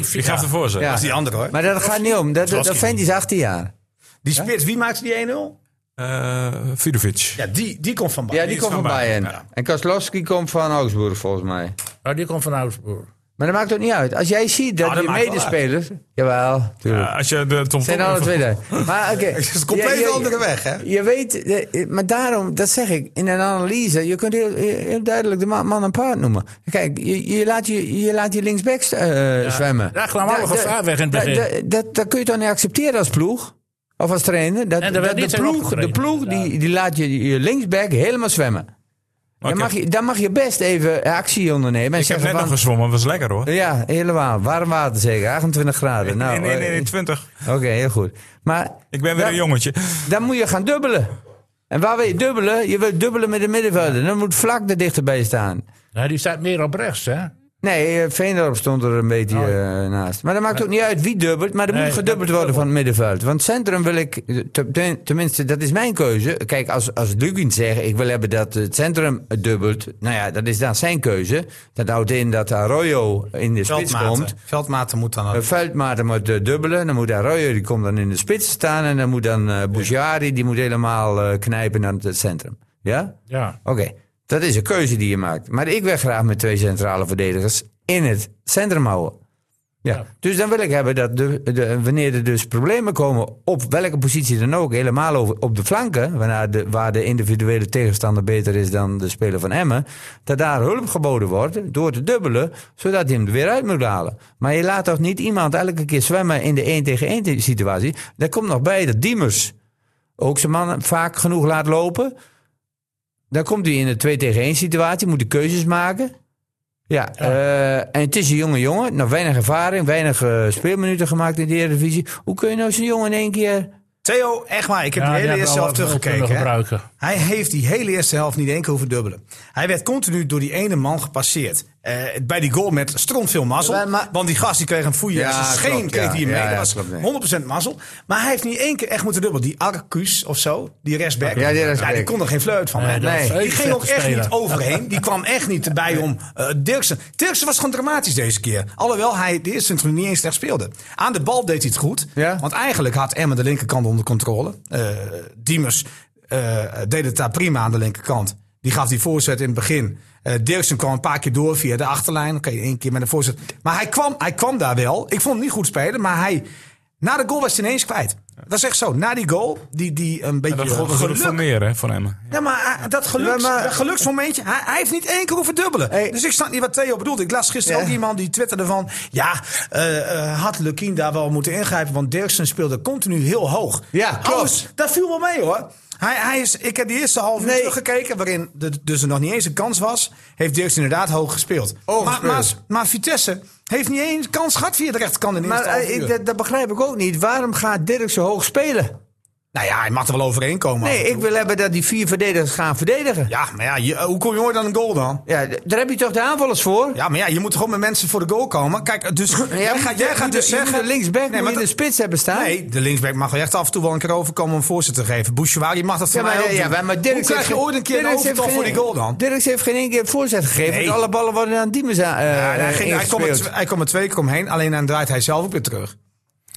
is- ik- Die gaf ervoor, zeg. Ja. dat was die andere hoor. Maar dat gaat niet om. Dat, vent die is 18 jaar. Die spits, wie maakte die 1-0? Eh, Vidovic. Ja, die, die komt van Ja, Bayern. die, is komt van van Bayern. Bayern, En Kozlowski komt van Augsburg, volgens mij. Oh, die komt van Augsburg. Maar dat maakt ook niet uit. Als jij ziet dat dat je medespelers... Jawel, tuurlijk. Ja, als je de Tom zijn alle twee daar. Maar oké. Het is een compleet Je- je- andere weg, hè? Je weet, maar daarom, dat zeg ik, in een analyse, je kunt heel, heel duidelijk de man, man en paard noemen. Kijk, je, je, laat, je, je laat je linksback eh, zwemmen. Daar gaan alle Da- gevaar weg in het begin. da- Dat, dat kun je toch niet accepteren als ploeg? Of als trainer? Dat, En de ploeg, de ploeg die, die laat je, je linksback helemaal zwemmen. Dan, mag je, dan mag je best even actie ondernemen. En Ik heb zeggen net nog van, gezwommen, was lekker hoor. Ja, helemaal. Warm water zeker. 28 graden. Nou, nee, nee, nee, eh, nee, 20. Oké, heel goed. Maar Ik ben weer dan- een jongetje. dan moet je gaan dubbelen. En waar wil je dubbelen? Je wilt dubbelen met de middenvelder. Dan moet vlak er dichterbij staan. Nou, die staat meer op rechts, hè? Nee, eh, Veendorp stond er een beetje eh, naast. Maar dat maakt ook niet uit wie dubbelt. Maar er Oh, Nee, moet gedubbeld worden van het middenveld. Want centrum wil ik, eh, te- tenminste dat is mijn keuze. Kijk, als, als Lugin zegt ik wil hebben dat het centrum dubbelt. Nou ja, dat is dan zijn keuze. Dat houdt in dat Arroyo in de spits Veldmaten. komt. Veldmaten moet dan... Uh, Veldmaten moet dubbelen. Dan moet Arroyo, die komt dan in de spits staan. En dan moet dan Bouchari, die moet helemaal knijpen naar het centrum. Ja? Ja. Oké, dat is een keuze die je maakt. Maar ik wil graag met twee centrale verdedigers in het centrum houden. Ja. Ja. Dus dan wil ik hebben dat de, de, wanneer er dus problemen komen, op welke positie dan ook, helemaal over, op de flanken, waar de, waar de individuele tegenstander beter is dan de speler van Emmen, dat daar hulp geboden wordt door te dubbelen, zodat hij hem er weer uit moet halen. Maar je laat toch niet iemand elke keer zwemmen in de 1 tegen 1 situatie. Daar komt nog bij dat Diemers ook zijn man vaak genoeg laat lopen. Dan komt hij in een 2 tegen 1 situatie, moet hij keuzes maken. Ja, eh, en het is een jonge jongen, nog weinig ervaring, weinig eh, speelminuten gemaakt in de Eredivisie. Hoe kun je nou zo'n jongen in één keer... Theo, echt maar, ik heb Ja, de die hele eerste helft teruggekeken. Hij heeft die hele eerste helft niet één keer hoeven dubbelen. Hij werd continu door die ene man gepasseerd. Eh, bij die goal met stront veel mazzel. Ja, maar- want die gast die kreeg een foeie. Ja, Ja, zijn scheen klopt, kreeg ja. hij mee. Ja, dat klopt, nee. was 100% mazzel. Maar hij heeft niet één keer echt moeten dubbelen. Die Arcus of zo, die rechtsback. Ja, die rechtsback. die kon er geen fluit van. Nee, Die ging ook echt niet overheen. Die kwam echt niet erbij om uh, Dirksen. Dirksen was gewoon dramatisch deze keer. Alhoewel hij de eerste interview niet eens slecht speelde. Aan de bal deed hij het goed. Ja. Want eigenlijk had Emmen de linkerkant onder controle. Eh Diemers eh, deed het daar prima aan de linkerkant. Die gaf die voorzet in het begin. Eh Dirksen kwam een paar keer door via de achterlijn. Oké, één keer met een voorzet. Maar hij kwam, hij kwam daar wel. Ik vond hem niet goed spelen. Maar hij, na de goal was hij ineens kwijt. Dat is echt zo. Na die goal, die, die een beetje En dat geluk voor meer hè, van Emmen. ja, maar eh, dat, geluks, Ja, maar- dat geluksmomentje, hij, hij heeft niet één keer hoeven dubbelen. Hey. Dus ik snap niet wat Theo bedoelt. Ik las gisteren Ja. ook iemand die twitterde van... Ja, eh, eh, had Lukien daar wel moeten ingrijpen, want Dirksen speelde continu heel hoog. Ja, klopt. Alles, dat viel wel mee hoor. Hij, hij is, ik heb die eerste half uur Nee. teruggekeken, waarin de, dus er nog niet eens een kans was. Heeft Dirksen inderdaad hoog gespeeld. Hoog maar, maar, maar Vitesse heeft niet eens kans gehad via de rechterkant in de Maar eerste eh, dat begrijp ik ook niet. Waarom gaat Dirk zo hoog spelen? Nou ja, hij mag er wel overheen komen. af Nee, ik wil hebben dat die vier verdedigers gaan verdedigen. Ja, maar ja, je- hoe kom je ooit aan een goal dan? Ja, daar heb je toch de aanvallers voor? Ja, maar ja, je moet gewoon met mensen voor de goal komen. Kijk, dus jij gaat, jij gaat dus zeggen... de linksback Nee, maar in de spits hebben staan. Nee, de linksback mag wel echt af en toe wel een keer overkomen om een voorzet te geven. Bouchouari mag dat voor Ja, maar, mij ook ja, doen. maar, krijg je ooit een keer een Dirks overtal voor die goal dan? Dirks heeft geen één keer voorzet gegeven. Nee. want Alle ballen worden aan Diemers aan, eh Ja, hij, ging, hij, komt er, hij komt er twee keer omheen, alleen dan draait hij zelf ook weer terug.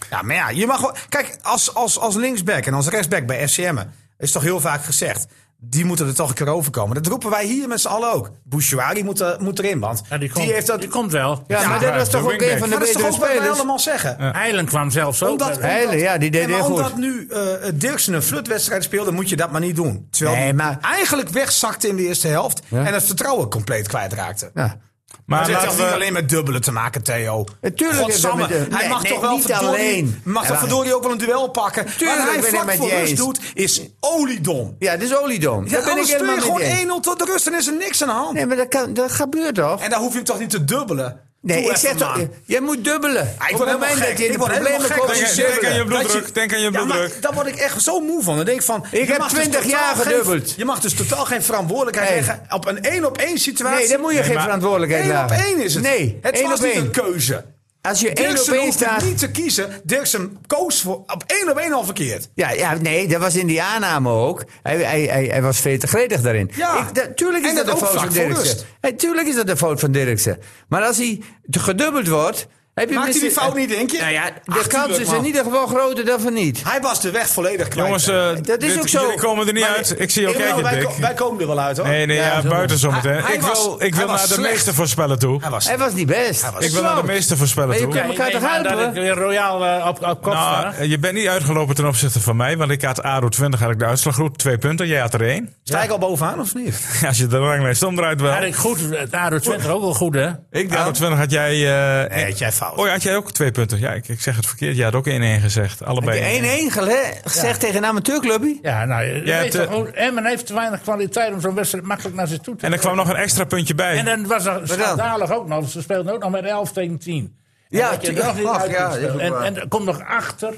Ja, maar ja, je mag gewoon... Kijk, als, als, als linksback en als rechtsback bij FCM is toch heel vaak gezegd... Die moeten er toch een keer overkomen. Dat roepen wij hier met z'n allen ook. Bouchouari moet, er- moet erin, want Ja, die, komt, die heeft dat... die komt wel. Ja, maar dat was de toch ook een van de maar dat is toch betere ook wat wij spelers. allemaal zeggen? Eilen kwam zelfs ook. Omdat, omdat- ja, die deed heel goed. Omdat nu eh Dirksen een flutwedstrijd speelde, moet je dat maar niet doen. Terwijl Nee, hij maar- eigenlijk wegzakte in de eerste helft Ja. en het vertrouwen compleet kwijtraakte. Ja. Maar Maar het heeft niet alleen met dubbelen te maken, Theo. Natuurlijk Godsamme, met de- hij Nee, mag nee, toch wel niet alleen. mag toch verdorie ook wel een duel pakken. Tuurlijk Wat hij vlak met voor rust doet, is oliedom. Ja, dit is oliedom. Ja, Daar ben ik speel je gewoon je eens. 1-0 tot de rust en is er niks aan de hand. Nee, maar dat, kan, dat gebeurt toch? En dan hoef je hem toch niet te dubbelen. Nee, Doe ik zeg toch, man. jij moet dubbelen. Ah, ik Op word het helemaal moment dat je in de problemen komt, je Denk aan je bloeddruk, denk aan je Ja, bloeddruk. daar word ik echt zo moe van. Dan denk ik van. Ik je heb mag dus 20 totaal jaar gedubbeld. Je mag dus totaal geen verantwoordelijkheid Nee. leggen op een één op één situatie. Nee, dan moet je geen verantwoordelijkheid Eén op één is het. Nee, het was op niet een keuze. Als je één op één staat... niet te kiezen. Dirksen koos voor, op één op één al verkeerd. Ja, ja, nee, dat was in die aanname ook. Hij, hij, hij, hij was veel te gretig daarin. Ja. Ik, tuurlijk is En dat, dat de fout van Dirksen. Hey, tuurlijk is dat de fout van Dirksen. Maar als hij gedubbeld wordt... Heb je Maakt hij die fout niet, denk je? Nou ja, de Ach, kans tuurlijk, is man. in ieder geval groter dan van niet. Hij was de weg volledig kwijt. Jongens, eh, Dat is dit- ook zo. jullie komen er niet Maar- uit. Ik zie jou kijken, wij, ko- wij komen er wel uit, hoor. Nee, nee, ja, zo. buiten zometeen. Ik was- wil, ik wil naar de meeste voorspellen toe. Hij was Hij was niet best. Was Ik wil naar de meeste voorspellen Maar je toe. kunt- Ja, ik elkaar toch helpen? royaal eh, op, op kop. Nou, je bent niet uitgelopen ten opzichte van mij, want ik had ADO 20, had ik de uitslag goed. Twee punten, jij had er één. Sta ik al bovenaan of niet? Als je de ranglijst omdraait wel. Had ik goed, het ADO 20 ook wel goed, hè? Ik ADO 20 had jij... eh, Nee, had jij fout. Oh, ja, had jij ook twee punten? Ja, ik, ik zeg het verkeerd. Jij had ook 1-1 gezegd. Allebei. Heb je 1-1 gele- gezegd tegen een amateurclubje? Ja, nou, je Ja, weet het, toch, Emmen heeft te weinig kwaliteit om zo'n wedstrijd makkelijk naar zich toe te En er kwam nog een extra puntje bij. En dan was er schandalig ook nog. Ze speelden ook nog met 11 tegen 10. En Ja, dat je nog niet ja, en, en er komt nog achter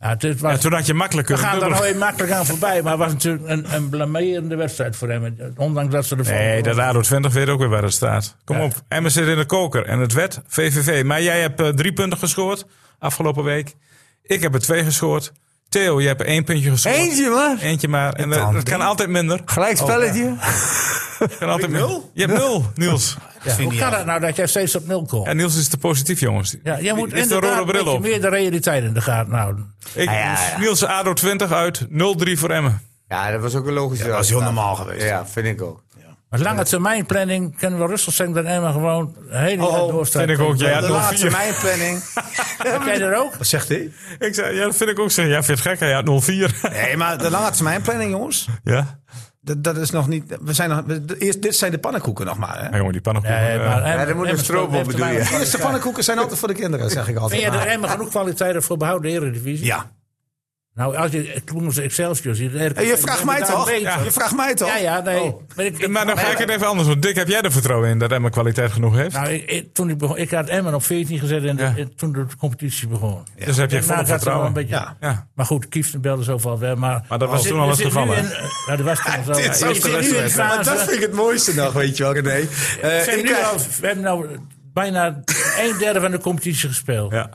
Ja, het was, toen had je makkelijk we gaan er nou even makkelijk aan voorbij. Maar het was natuurlijk een, een blamerende wedstrijd voor hem. Ondanks dat ze ervan... Nee, dat ADO 20 weet ook weer waar het staat. Kom Ja. op, Emmen zit in de koker. En het werd VVV. Maar jij hebt eh, drie punten gescoord afgelopen week. Ik heb er twee gescoord. Theo, je hebt één puntje gescoord. Eentje maar. Eentje maar. En dat kan altijd minder. Gelijk spelletje. Kan altijd minder. nul? Je hebt nul, Niels. Ja, hoe kan het nou dat jij steeds op nul komt? En Niels is te positief, jongens. Ja, jij moet is de inderdaad rode bril op. meer de realiteit in de gaten houden. Ik, Niels ADO 20 uit 0-3 voor Emmen. Ja, dat was ook een logische Dat was heel normaal geweest. Ja, vind ik ook. Maar lange termijn planning kunnen we rustig zeggen dat Emma gewoon een hele Oh, oh, vind ik ook, ja. de 0-4. lange termijn planning. Heb jij er ook? Wat zegt hij? Ik zei, ja, dat vind ik ook zo. Ja, vind je het gek? hè? Ja, 0-4. Nee, maar de lange termijn planning, jongens. ja. Dat, dat is nog niet. We zijn nog, we- eerst, dit zijn de pannenkoeken nog maar. Hè? Ja, jongen, die pannenkoeken. Nee, maar er moet een stroop op, bedoel er je? De eerste pannenkoeken zijn altijd voor de kinderen, zeg ik altijd. jij er Maar- Emma genoeg kwaliteiten voor behouden Eredivisie? Ja. Nou, als je Kloemers Excelsior ziet... je vraagt mij toch? beter. Je vraagt mij toch? Ja, ja, nee. Oh. Maar, ik, maar dan ga ik het even anders doen. Dick, heb jij er vertrouwen in dat Emma kwaliteit genoeg heeft? Nou, ik, ik- toen ik, begon, ik had Emmen op 14 gezet en Ja. toen de competitie begon. dus heb je vertrouwen. Een beetje, Ja. Ja. Maar goed, Kieften belde zoveel. Maar, Maar dat was toen al het geval, nu Ja, dat was toen al zo. Ja, de nu dat vind ik het mooiste nog, weet je wel, René. Eh, we, ik nu we hebben nou bijna een derde van de competitie gespeeld. Ja.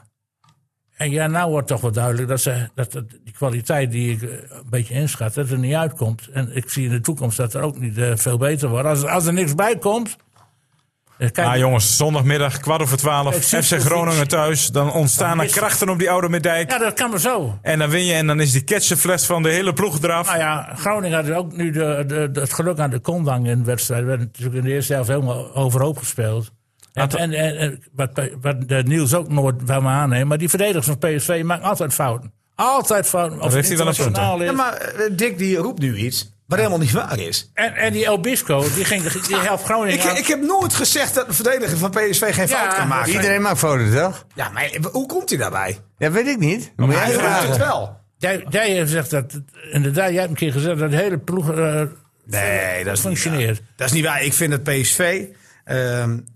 En ja, nou wordt toch wel duidelijk dat, ze, dat die kwaliteit die ik eh, een beetje inschat, dat er niet uitkomt. En ik zie in de toekomst dat er ook niet eh, veel beter wordt. Als, als er niks bij komt. eh, Kijk, Ah, jongens, zondagmiddag, kwart over twaalf, FC Groningen thuis. Dan ontstaan er krachten op die oude Meddijk. ja, dat kan maar zo. En dan win je en dan is die ketchupfles van de hele ploeg eraf. Nou ja, Groningen had ook nu de, de, het geluk aan de Kondang in de wedstrijd. We werden natuurlijk in de eerste helft helemaal overhoop gespeeld. En, en, en, en wat, wat de Niels ook nooit van me aanneemt. Maar die verdedigers van PSV maken altijd fouten. Altijd fouten. Of heeft hij wel een punt, internationaal is. Ja, maar eh, Dick die roept nu iets wat helemaal niet waar is. En, en die El Bisco, die, ging, die helpt Groningen Ik, ik heb nooit gezegd dat een verdediger van PSV geen Ja, fout kan maken. Iedereen maakt foto's, toch? Ja, maar hoe komt hij daarbij? Ja, weet ik niet. Moet jij Hij roept het vragen. wel. Jij, jij hebt gezegd dat, inderdaad, jij hebt een keer gezegd dat de hele ploeg eh, Nee, dat is functioneert. Dat is niet waar. Ik vind dat PSV eh, een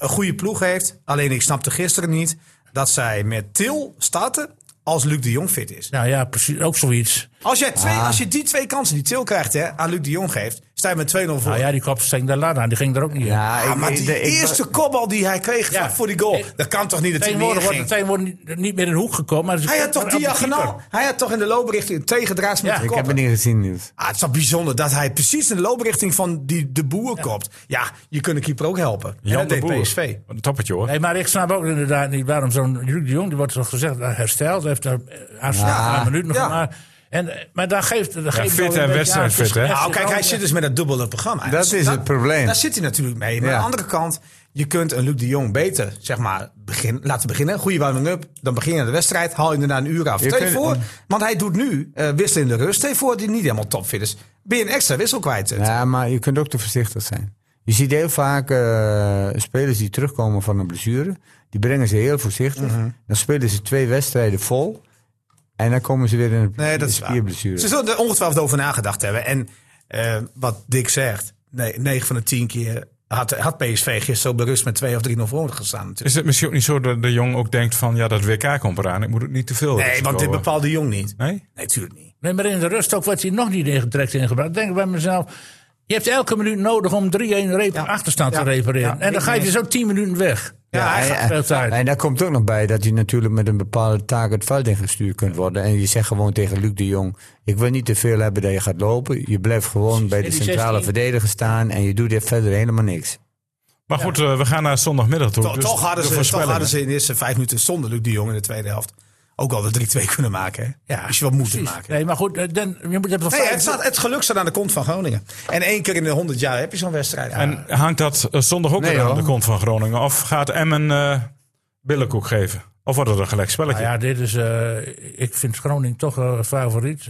goede ploeg heeft. Alleen ik snapte gisteren niet dat zij met Til starten als Luc de Jong fit is. Nou ja, precies, ook zoiets. Als, jij twee, als je die twee kansen die Til krijgt hè, aan Luc de Jong geeft, je met 2-0 voor. Nou ja, die kop sting de lat aan, die ging er ook niet in. Ja, Ah, ik, maar ik- die ik- eerste kopbal die hij kreeg Ja. voor die goal, Ik- dat kan toch niet dat hij wordt neerging? het tegenwoordig niet, niet meer in de hoek gekomen. Maar Hij had toch de diagonaal, hij had toch in de looprichting tegendraads met Ja, de ik heb het niet gezien. Ah, het is toch bijzonder dat hij precies in de looprichting van die, de boer kopt. Ja, je kunt de keeper ook helpen. En Jan dat de deed. PSV. Een toppertje hoor. Nee, maar ik snap ook inderdaad niet waarom zo'n Luc de Jong, die wordt toch gezegd, eh, hersteld, heeft er aansluitend een minuut nog ja. En, eh, maar daar geeft, daar geeft fit en wedstrijdfit, hè? Nou, kijk, hij zit dus met dat dubbele programma. Dat is het probleem. Daar zit hij natuurlijk mee. Maar Ja. aan de andere kant, je kunt een Luc de Jong beter, zeg maar, begin, laten beginnen. Goede warming-up. Dan begin je de wedstrijd. Haal je er na een uur af. Je kunt- voor, want hij doet nu uh, wisselen in de rust. Je voor die niet helemaal topfit is. Ben je een extra wissel kwijt. Ja, maar je kunt ook te voorzichtig zijn. Je ziet heel vaak eh, spelers die terugkomen van een blessure. Die brengen ze heel voorzichtig. Mhm. Dan spelen ze twee wedstrijden vol. En dan komen ze weer in een Nee, dat is waar. spierblessure. Ze zullen er ongetwijfeld over nagedacht hebben. En eh, wat Dick zegt, nee, 9 van de 10 keer had, had PSV gisteren op de rust met 2 of 3 0 voor gestaan. Natuurlijk. Is het misschien ook niet zo dat de jong ook denkt van ja, dat WK komt eraan. Ik moet het niet te veel. Nee, want dit eh. bepaalde Jong niet. Nee? Nee, natuurlijk niet. Nee, maar in de rust ook wordt hij nog niet in- direct ingebracht. Denk ik bij mezelf, je hebt elke minuut nodig om 3-1 reep- Ja. achterstand Ja. te repareren. Ja, en dan ga je dus ook 10 minuten weg. Ja, hij en- gaat veel tijd. En daar komt ook nog bij dat je natuurlijk met een bepaalde taak het veld ingestuurd kunt worden. En je zegt gewoon tegen Luc de Jong: Ik wil niet te veel hebben dat je gaat lopen. Je blijft gewoon bij de centrale 16. verdediger staan en je doet dit verder helemaal niks. Maar goed, eh, we gaan naar zondagmiddag toe. Toch, dus toch, hadden de ze, toch hadden ze in de eerste vijf minuten zonder Luc de Jong in de tweede helft ook al de 3-2 kunnen maken. Hè? Ja, Als je wat moeten precies. maken. Nee, maar goed, eh, dan, je moet het wel Nee, vijf- het, staat, het geluk staat aan de kont van Groningen. En één keer in de 100 jaar heb je zo'n wedstrijd. En hangt dat eh, zondag ook Nee, weer aan de kont van Groningen? Of gaat Emmen eh billenkoek geven? Of wordt het een gelijk spelletje? Nou ja, dit is, eh, ik vind Groningen toch een favoriet.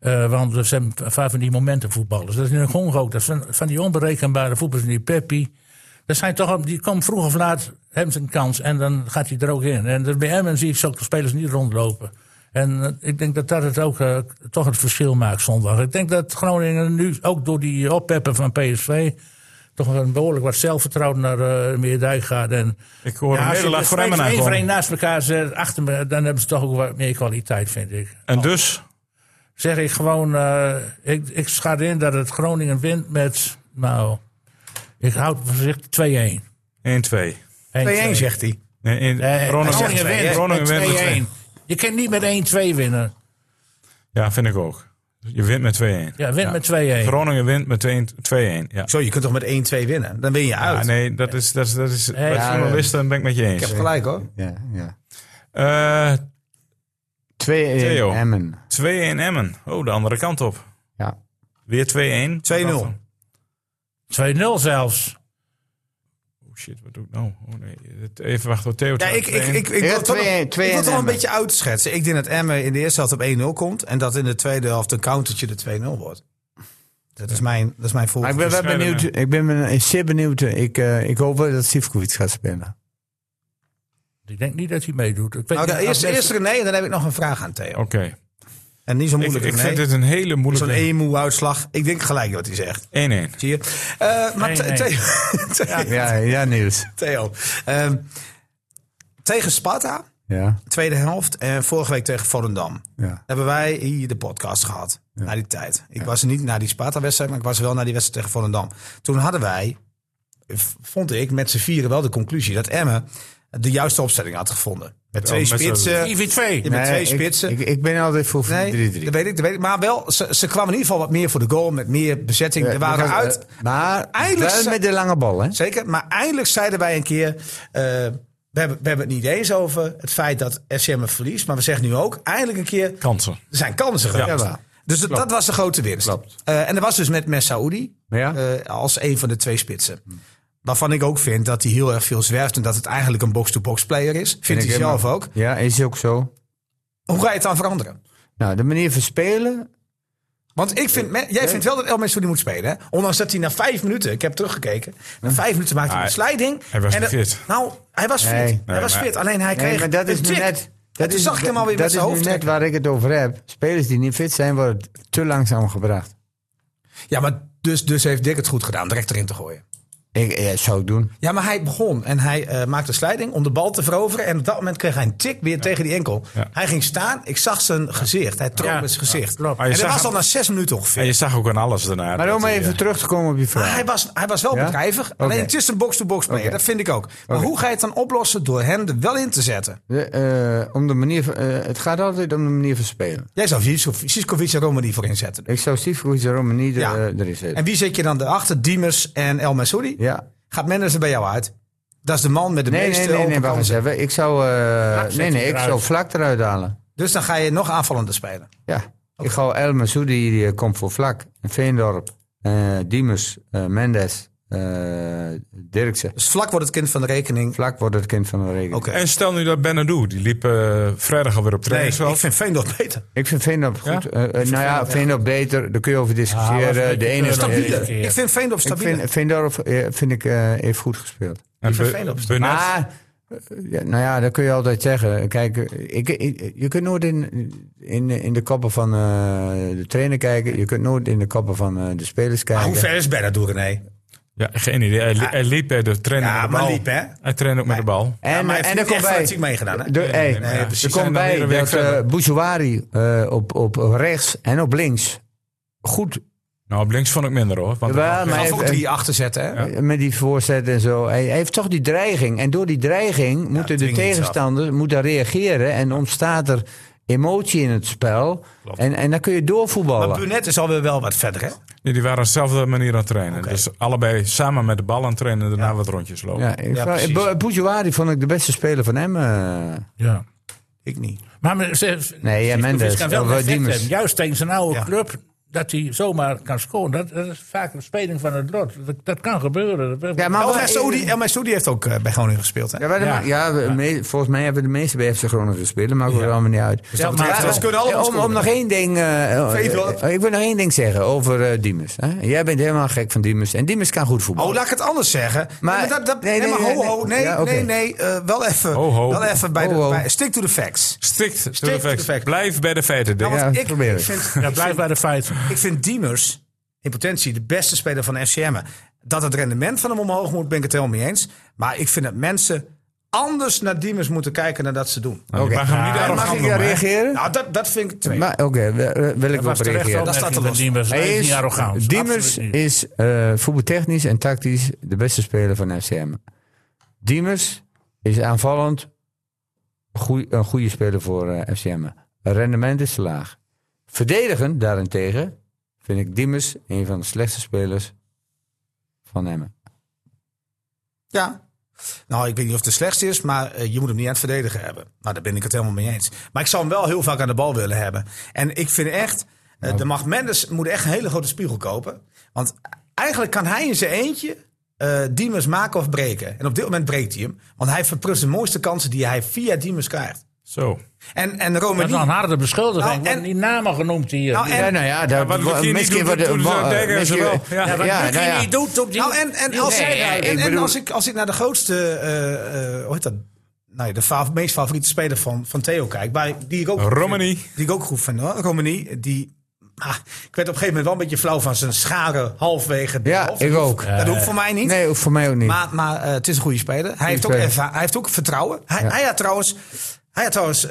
Eh, want ze zijn vaak van die momentenvoetballers. Dat is in de Congo ook. Dat zijn van die onberekenbare voetballers, die Peppi. Dat zijn toch, die komen vroeg of laat, ze een kans en dan gaat hij er ook in. En dus bij Emmen zie ik zulke spelers niet rondlopen. En eh, ik denk dat dat het ook eh, toch het verschil maakt zondag. Ik denk dat Groningen nu, ook door die oppeppen van PSV, toch een behoorlijk wat zelfvertrouwen naar uh, Meerdijk gaat. En, Ik hoor een als je nederlaag de voor Emmen één voor één naast elkaar zet, achter me, dan hebben ze toch ook wat meer kwaliteit, vind ik. En dus, Zeg ik gewoon, eh, ik, ik schat in dat het Groningen wint met, nou, ik houd voorzichtig 2-1. 1-2. 2-1 zegt hij. Nee, in, Eh, Groningen, wint Groningen met wint met 2-1. 2-1. Je kan niet met 1-2 winnen. Ja, vind ik ook. Je wint met 2-1. Ja, wint met 2-1. Groningen wint met 2-1. Ja. Zo, je kunt toch met 1-2 winnen? Dan win je uit. Ja, nee, dat is, dat is, dat is bij Ja, journalisten ben ik met je eens. Ik heb gelijk hoor. Ja, ja. Eh 2-1 2-1 Theo. Emmen. Emmen. Oh, de andere kant op. Ja. Weer 2-1. 2-0. 2-0 zelfs. Oh shit, wat doe ik nou? Oh nee, even wachten tot Theo. Ja, ik, ik, ik, ik, wil het toch- 2-1 ik wil het wel een beetje uitschetsen. Ik denk dat Emmen in de eerste helft op 1-0 komt. En dat in de tweede helft een countertje de 2-0 wordt. Dat is mijn, dat is mijn ik ben wel benieuwd. Ik ben zeer benieuwd. Ik, eh, ik hoop wel dat Sivkovic gaat spelen. Ik denk niet dat hij meedoet. Ik weet Nou, eerst, eerst René en dan heb ik nog een vraag aan Theo. Oké. En niet zo Ik, moeilijk ik René. vind dit een hele Zo'n moeilijke... emu-uitslag. Ik denk gelijk wat hij zegt. 1-1. Zie je? Eh, maar Nee, Theo- nee. Theo, Theo, Ja, ja Niels. Theo. Ehm, tegen Sparta, Ja, tweede helft. En vorige week tegen Volendam. ja. hebben wij hier de podcast gehad. Na die tijd. Ik was er niet naar die Sparta-wedstrijd, maar ik was er wel naar die wedstrijd tegen Volendam. Toen hadden wij, vond ik, met z'n vieren wel de conclusie dat Emmen de juiste opstelling had gevonden. Met twee spitsen. 4-4-2. Ja, met twee ik- spitsen. Ik, ik, ben altijd voor 4-3-3. Nee, dat weet ik, dat weet ik. Maar wel, ze, ze kwamen in ieder geval wat meer voor de goal. Met meer bezetting. er waren Ja, uit. eh, Maar Eindelijk met de lange bal, hè? Zeker. Maar eindelijk zeiden wij een keer. eh, we, hebben, we hebben het niet eens over het feit dat FCM het verliest. Maar we zeggen nu ook eindelijk een keer. Kansen. Er zijn kansen geweest. Ja. dus dat, dat was de grote winst. Klopt. Eh, en dat was dus met Messaoudi. Ja. eh, als een van de twee spitsen. Waarvan ik ook vind dat hij heel erg veel zwerft. En dat het eigenlijk een box-to-box player is. Vindt ik hij zelf ook. Ja, is ook zo. Hoe ga je het dan veranderen? Nou, de manier van spelen. Want ik vind, jij vindt wel dat El Messoudi moet spelen. Hè? Ondanks dat hij na vijf minuten, ik heb teruggekeken. Na vijf minuten maakte hij een sliding. hij was en niet dat- fit. Nou, hij was fit. Nee. hij Nee, was fit. Alleen hij kreeg maar dat is een nu tik. net. Dat toen is, zag ik hem alweer dat met zijn hoofd net waar ik het over heb. Spelers die niet fit zijn, worden te langzaam gebracht. Ja, maar dus, dus heeft Dick het goed gedaan. Direct erin te gooien. Ik ja, zou ik doen. Ja, maar hij begon en hij eh, maakte een slijding om de bal te veroveren. En op dat moment kreeg hij een tik weer tegen die enkel. Ja. Hij ging staan. Ik zag zijn gezicht. Hij trok Ja, met zijn gezicht. klopt. Maar je en dat zag was al na zes minuten ongeveer. En je zag ook aan alles daarna. Maar om even eh, terug te komen op je vraag. hij was, hij was wel Ja? bedrijvig. Alleen het is een box-to-box player. Dat vind ik ook. Maar hoe ga je het dan oplossen door hem er wel in te zetten? De, eh, om de manier, van- eh, het gaat altijd om de manier van spelen. Jij zou Siskovic Siskovic en Romani voor inzetten. Ik zou Sivkovic en Romani er, eh, erin zetten. En wie zet je dan erachter? Diemers en El Messoudi? Ja. Gaat Mendes er bij jou uit? Dat is de man met de Nee, meeste nee, nee, nee, open wacht eens kansen. even. Ik zou, eh, nee, nee, ik zou vlak eruit halen. Dus dan ga je nog aanvallender spelen. Ja. Ik ga El Masoudi, die eh, komt voor vlak. En Veendorp, eh Diemers, eh, Mendes, eh Dirksen. Dus vlak wordt het kind van de rekening. Vlak wordt het kind van de rekening. Oké. En stel nu dat Benadou, die liep eh, vrijdag alweer op Nee, trainingsveld. ik vind Veendorp beter. Ik vind Veendorp goed. Eh, nou ja, Veendorp beter. Daar kun je over Ah, discussiëren. de ene is beetje de stabiel. Ik vind Veendorp Ik stabieler. vind Veendorp vind ik, eh, heeft goed gespeeld. en ik vind Be- Veendorp Maar, ja, nou ja, dat kun je altijd zeggen. Kijk, ik, ik- je kunt nooit in, in, in de koppen van eh, de trainer kijken. Je kunt nooit in de koppen van de spelers Maar kijken. hoe ver is Benadou, René? Ja, geen idee. Hij, li- hij liep bij de trainer Ja, met de maar bal. liep, hè? Hij trainde ook met de bal. En, Ja, maar hij heeft en er niet komt bij. meegedaan, hè? De, nee, er precies. komt bij dat uh, verder. Bouzouari eh, op, op rechts en op links goed Nou, op links vond ik minder hoor. Want er- maar Hij hij ook heeft- drie achter zetten, hè? eh, met die voorzet en zo. Hij, hij heeft toch die dreiging. En door die dreiging moeten de dwing je iets af. tegenstander moeten reageren. En ontstaat er emotie in het spel. En, en dan kun je doorvoetballen. Maar Burnett is alweer wel wat verder, hè? Nee, die waren op dezelfde manier aan het trainen. Dus allebei samen met de bal aan het trainen en daarna wat rondjes lopen. ja, ik Ja, vond- ik de beste speler van hem. eh. Ja. Ik niet. Maar ze, Nee, ja, Mendes. kan wel hebben. Juist tegen zijn oude Ja. club. Dat hij zomaar kan scoren. Dat, dat is vaak een speling van het lot. Dat, dat kan gebeuren. Dat, Ja, maar El Messoudi- El Messoudi heeft ook eh, bij Groningen gespeeld, hè? Ja, maar de- Ja. ja, me- volgens mij hebben de meeste bij FC Groningen gespeeld. Dat maakt er allemaal niet uit. maar- om, nog één ding... eh, eh, ik wil nog één ding zeggen over Diemers. Hè? Jij bent helemaal gek van Diemers. En Diemers kan goed voetballen. Oh, laat ik het anders zeggen. Maar- Nee, nee, nee, nee, maar ho, nee, ho, nee, ja, oké. nee, nee. eh, wel even, Ho, ho. wel even bij de... Ho, ho. Bij, stick to the facts. Stick to the facts. Blijf bij de feiten. Ja, ik, probeer vind, Ja, ik blijf bij de feiten. Ik vind Diemers in potentie de beste speler van FCM. Dat het rendement van hem omhoog moet, ben ik het helemaal mee eens. Maar ik vind dat mensen anders naar Diemers moeten kijken dan dat ze doen. Nou, mag ik daar reageren? Nou, dat, dat vind ik twee. Maar Oké, wil- wil ik op terecht reageren. Dat staat er los. Diemers. Hij is niet arrogant. Diemers is eh, voetbaltechnisch en tactisch de beste speler van FCM. Diemers is aanvallend goeie- een goede speler voor eh, FCM. Rendement is te laag. Verdedigend daarentegen vind ik Diemers een van de slechtste spelers van Emmen. Ja. Nou, ik weet niet of het de slechtste is, maar eh, je moet hem niet aan het verdedigen hebben. Nou, daar ben ik het helemaal mee eens. Maar ik zou hem wel heel vaak aan de bal willen hebben. En ik vind echt, eh, de Mag Mendes moet echt een hele grote spiegel kopen. Want eigenlijk kan hij in zijn eentje eh Diemers maken of breken. En op dit moment breekt hij hem. Want hij verprust de mooiste kansen die hij via Diemers krijgt. Zo. En, en Dat is Romani... een harde beschuldiging. Nou, en- die namen genoemd hier. Nou, en- Ja, nou ja, daar, wat Lucie niet misschien doet, wordt- doen ze wa- Dijkhuizen misschien- wel. Ja. ja, wat ja, Lucie nou ja. niet doet op die... Nou, en, en, als, Nee, en, ik en als, ik, als ik naar de grootste, eh, eh, hoe heet dat? Nou, ja, de fa- meest favoriete speler van, van Theo kijk, bij, die ik ook Romani. die ik ook goed vind, hoor. Romani, die, ah, ik werd op een gegeven moment wel een beetje flauw van zijn scharen halfwege. de Ja, ik Dat ook. hoeft- Dat hoeft voor mij niet. Nee, voor mij ook niet. Maar, maar eh, het is een goede speler. Hij, heeft ook, hij heeft ook vertrouwen. Hij, hij had trouwens, hij had trouwens eh,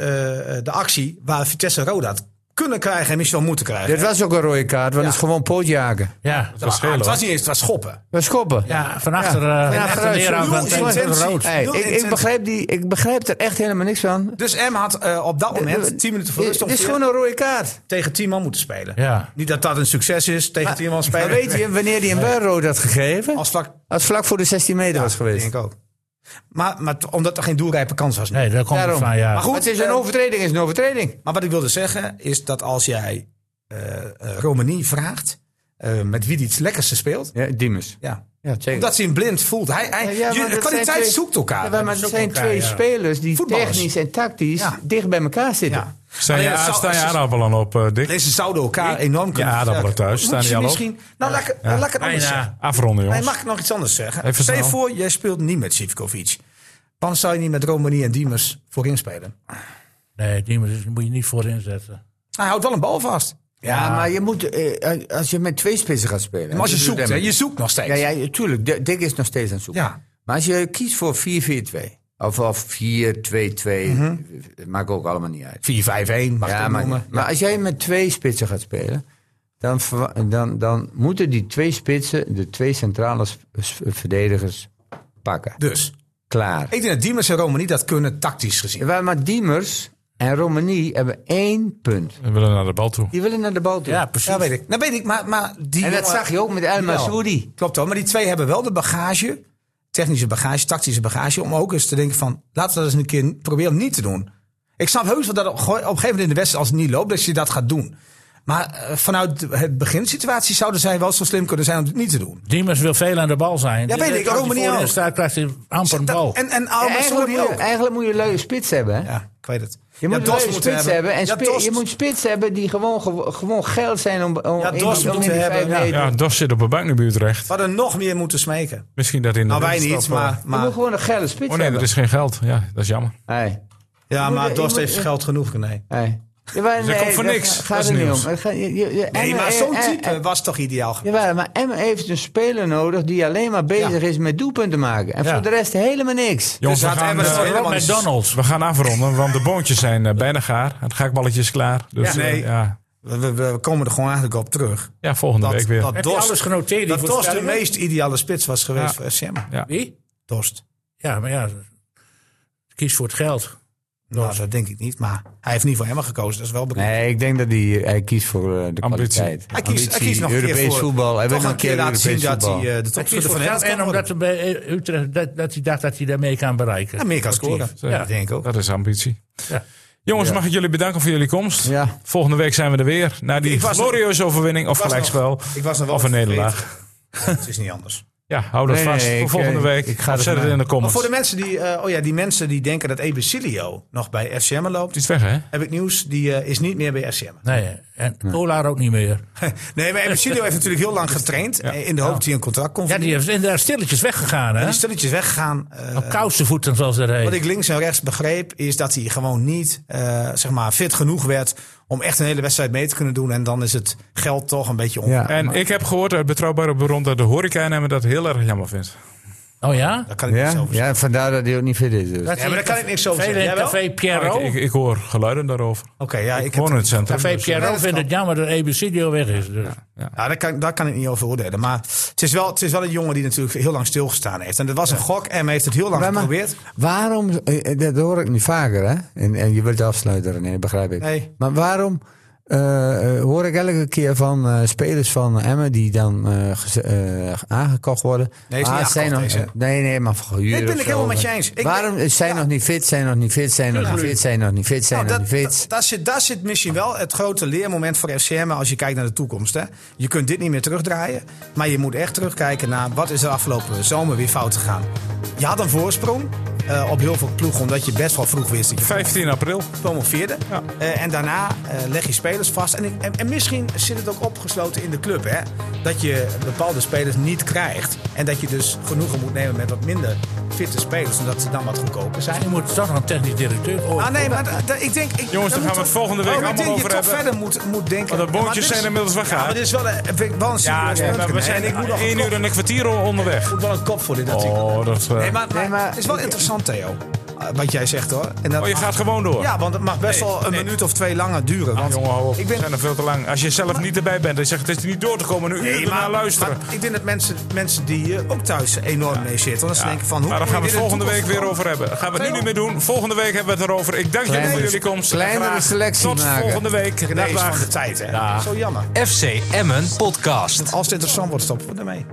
de actie waar Vitesse Roda had kunnen krijgen en misschien wel moeten krijgen. Dit was ook een rode kaart, want het is gewoon pootjagen. Ja, het, was, het was niet eens, het was schoppen. We schoppen. ja, van achter, Ja. eh, van. Hey, ik, ik, begrijp die, ik begrijp er echt helemaal niks van. Dus M had eh, op dat moment 10 minuten voor rust Het is gewoon een rode kaart. tegen 10 man moeten spelen. Ja. Niet dat dat een succes is, tegen 10 man Maar spelen. weet je wanneer hij een wel rood had gegeven? Als vlak Als vlak voor de 16 meter was geweest. denk ik ook. Maar, maar omdat er geen doelrijpe kans was. Nee, daar komt het van, ja. Maar goed, het is een eh, overtreding, is een overtreding. Maar wat ik wilde zeggen is dat als jij eh eh, Romani vraagt eh, met wie hij het lekkerste speelt. Ja, Diemers. Ja. Ja, zeker. Omdat hij hem blind voelt. Hij, hij, Ja, ja, je- maar dat kwaliteit twee- zoekt elkaar. Ja, maar het zijn elkaar, twee ja. spelers die Voetballers. technisch en tactisch Ja. dicht bij elkaar zitten. Ja. Staan je, zou- staan je aardappelen op, eh, Dick? Deze zouden elkaar enorm kunnen aardappelen versterken. thuis, staan Moet die je al op? misschien, Nou, laat ik, laat ik het anders zeggen. Afronden, Nee, jongens. mag ik nog iets anders zeggen? Even Stel je voor, jij speelt niet met Sivkovic. Dan zou je niet met Romani en Diemers voorin spelen. Nee, die moet je niet voorin zetten. Hij houdt wel een bal vast. Ja, maar je moet, eh, als je met twee spitsen gaat spelen. Maar als je zoekt, hè, je zoekt nog steeds. Ja, ja, tuurlijk. Dick is nog steeds aan het zoeken. Ja. Maar als je kiest voor 4-4-2. Of, of 4-2-2. Mhm. Maakt ook allemaal niet uit. 4-5-1, mag Ja, maar, maar als jij met twee spitsen gaat spelen. Dan, dan, dan moeten die twee spitsen de twee centrale verdedigers pakken. Dus, Klaar. ik denk dat Diemers en Romani dat kunnen tactisch gezien. Ja, Maar Diemers en Romani hebben één punt. We willen naar de bal toe. Die willen naar de bal toe. Ja, precies. Ja, weet ik. Dat weet ik, maar, maar die en dat jongen- zag je ook met El. Masoudi. Klopt wel, maar die twee hebben wel de bagage, technische bagage, tactische bagage, om ook eens te denken van, laten we dat eens een keer proberen niet te doen. Ik snap heus wel dat op, op een gegeven moment in de wedstrijd, als het niet loopt, dat je dat gaat doen. Maar eh, vanuit het beginsituatie zouden zij wel zo slim kunnen zijn om het niet te doen. Diemers wil veel aan de bal zijn. Ja, weet ik, Als hij Romani voorin ook. staat, krijgt hij amper een bal. En, en Alma eigenlijk, moet ook. je, eigenlijk moet je een luie spits hebben. Hè? Ja, ik weet het. Je moet ja, een spits hebben. En Ja, je moet spits hebben die gewoon, gewo- gewoon geld zijn om, om Ja, in om moeten in die hebben, ja. meter. Ja, Dos zit op een bij Utrecht. We hadden nog meer moeten smeken. Misschien dat in de Nou, wij niet, eh, maar... Je maar moet gewoon een geile spits Oh nee, hebben. er is geen geld. Ja, dat is jammer. Hey. ja, maar moet- heeft geld genoeg, nee. Hey. Ja, maar Dus komt voor niks. Gaat Dat is er niet om. Je- je- Nee, maar zo'n eh, eh, type eh, was toch ideaal geweest. Jawel, maar Emmen heeft een speler nodig die alleen maar bezig Ja. is met doelpunten maken. En Ja. voor de rest helemaal niks. Jongens, Dus we gaan, niet- McDonald's. we gaan afronden, want de boontjes zijn bijna gaar. Het gaakballetje is klaar. Dus Ja, nee. ja. We, we- we komen er gewoon eigenlijk op terug. ja, volgende Dat, week weer. dat Heb Dost, alles genoteerd? dat Dost de meest ideale spits was geweest Ja. voor. Ja. Wie? Dost. Ja, maar ja, kies voor het geld. Nou, dat denk ik niet. Maar hij heeft niet voor Emma gekozen. Dat is wel bekend. Nee, ik denk dat hij, hij kiest voor eh, de Ambitie. kwaliteit. Hij kiest, hij kiest nog een Europees keer voor voetbal. Hij wil nog een keer laten zien dat hij eh, de topschutter voor van Nederland en omdat hij bij Utrecht, dat, dat hij dacht dat hij daarmee kan bereiken. Ja, meer kan scoren. Ja, denk ik ook. Dat is ambitie. Ja. Jongens, mag ik jullie bedanken voor jullie komst. Ja. Volgende week zijn we er weer. Na die glorieuze overwinning of gelijkspel. nog- ik was nog wel Of een nederlaag. Het is niet anders. Ja, hou dat Nee, vast nee, voor ik, volgende eh, week. ik ga er zet het in de Maar comments. voor de mensen die, eh, oh ja, die mensen die denken dat Ebesilio nog bij FCM loopt, Die is weg, hè? heb ik nieuws. Die eh, is niet meer bij FCM. Nee, En ook niet meer. Nee, maar Emicilio heeft natuurlijk heel lang getraind. In de hoop dat hij een contract kon Ja, die is inderdaad stilletjes weggegaan, En hè? die stilletjes weggegaan. eh, Op kousenvoeten, zoals dat heet. Wat ik links en rechts begreep, is dat hij gewoon niet eh, zeg maar fit genoeg werd om echt een hele wedstrijd mee te kunnen doen. En dan is het geld toch een beetje om. Ja. En ik heb gehoord uit betrouwbare bron dat de horeca dat heel erg jammer vindt. Oh ja? Daar kan ik niks Ja, over zeggen. ja, vandaar dat hij ook niet fit is. Dus. Dat Ja, maar daar kan ik niks over Veel zeggen. in Jij wel? Café Pierrot. Ik, ik, ik hoor geluiden daarover. Oké, ja, ik Ik woon in het centrum. Café dus- Pierrot dat vindt het jammer dat Ebicidio weg is. Dus. Ja, daar kan, daar kan ik niet over oordelen. Maar het is, wel, het is wel een jongen die natuurlijk heel lang stilgestaan heeft. En dat was een gok en heeft het heel lang Maar- maar geprobeerd. Waarom, eh, eh, dat hoor ik niet vaker, hè? En, en je wilt afsluiten, nee, begrijp ik. Nee. Maar waarom eh, eh, hoor ik elke keer van eh, spelers van Emmen die dan aangekocht worden? Nee, Ah, zijn nog, nee, nee, maar voor Nee, ben ik helemaal met je eens. Ik waarom ben- zijn ja. nog niet fit, zijn nog niet fit, zijn nog niet fit, zijn nog niet fit, zijn Nou, nog dat, niet fit? dat- daar, zit, daar zit misschien wel het grote leermoment voor FCM als je kijkt naar de toekomst. Hè. Je kunt dit niet meer terugdraaien, maar je moet echt terugkijken naar wat is er afgelopen zomer weer fout gegaan. Je had een voorsprong eh, op heel veel ploegen, omdat je best wel vroeg wist dat je 15 april. promoveerde. Eh, en daarna eh, leg je spelers vast. En, ik- en, en misschien zit het ook opgesloten in de club. Hè? Dat je bepaalde spelers niet krijgt. En dat je dus genoegen moet nemen met wat minder fitte spelers. Omdat ze dan wat goedkoper zijn. Je moet toch nog een technisch directeur Ah, nee, maar ik denk... Ik, Jongens, daar gaan we het volgende week oh, ik allemaal denk over je toch hebben. verder moet, moet denken. Want de boontjes dit zijn inmiddels weggegaan. Ja, maar dit is wel een, ik wel een Ja, nee, maar we zijn ik moet nog 1 een uur en een kwartier onderweg. Ik moet wel een kop voor dit artikel. Oh, dat... eh, Nee, maar, maar, Nee, maar- het is wel interessant, Theo. Wat jij zegt hoor. En dat Oh, je mag- gaat gewoon door. Ja, want het mag best Nee, wel een nee. minuut of twee langer duren. Want jongen, ik We ben, zijn er veel te lang. Als je zelf niet erbij bent en je zegt het is niet door te komen, een uur Nee, maar, luisteren. maar ik denk dat mensen, mensen die hier ook thuis enorm mee zitten. Dat ze denken van, hoe maar daar gaan we je het volgende week weer over hebben. Daar gaan we het nu niet meer doen. Volgende week hebben we het erover. Ik dank jullie voor jullie komst. Kleinere selectie Tot maken. volgende week. Dag, van de tijd, hè? Zo jammer. FC Emmen Podcast. Als het interessant wordt, stoppen we ermee.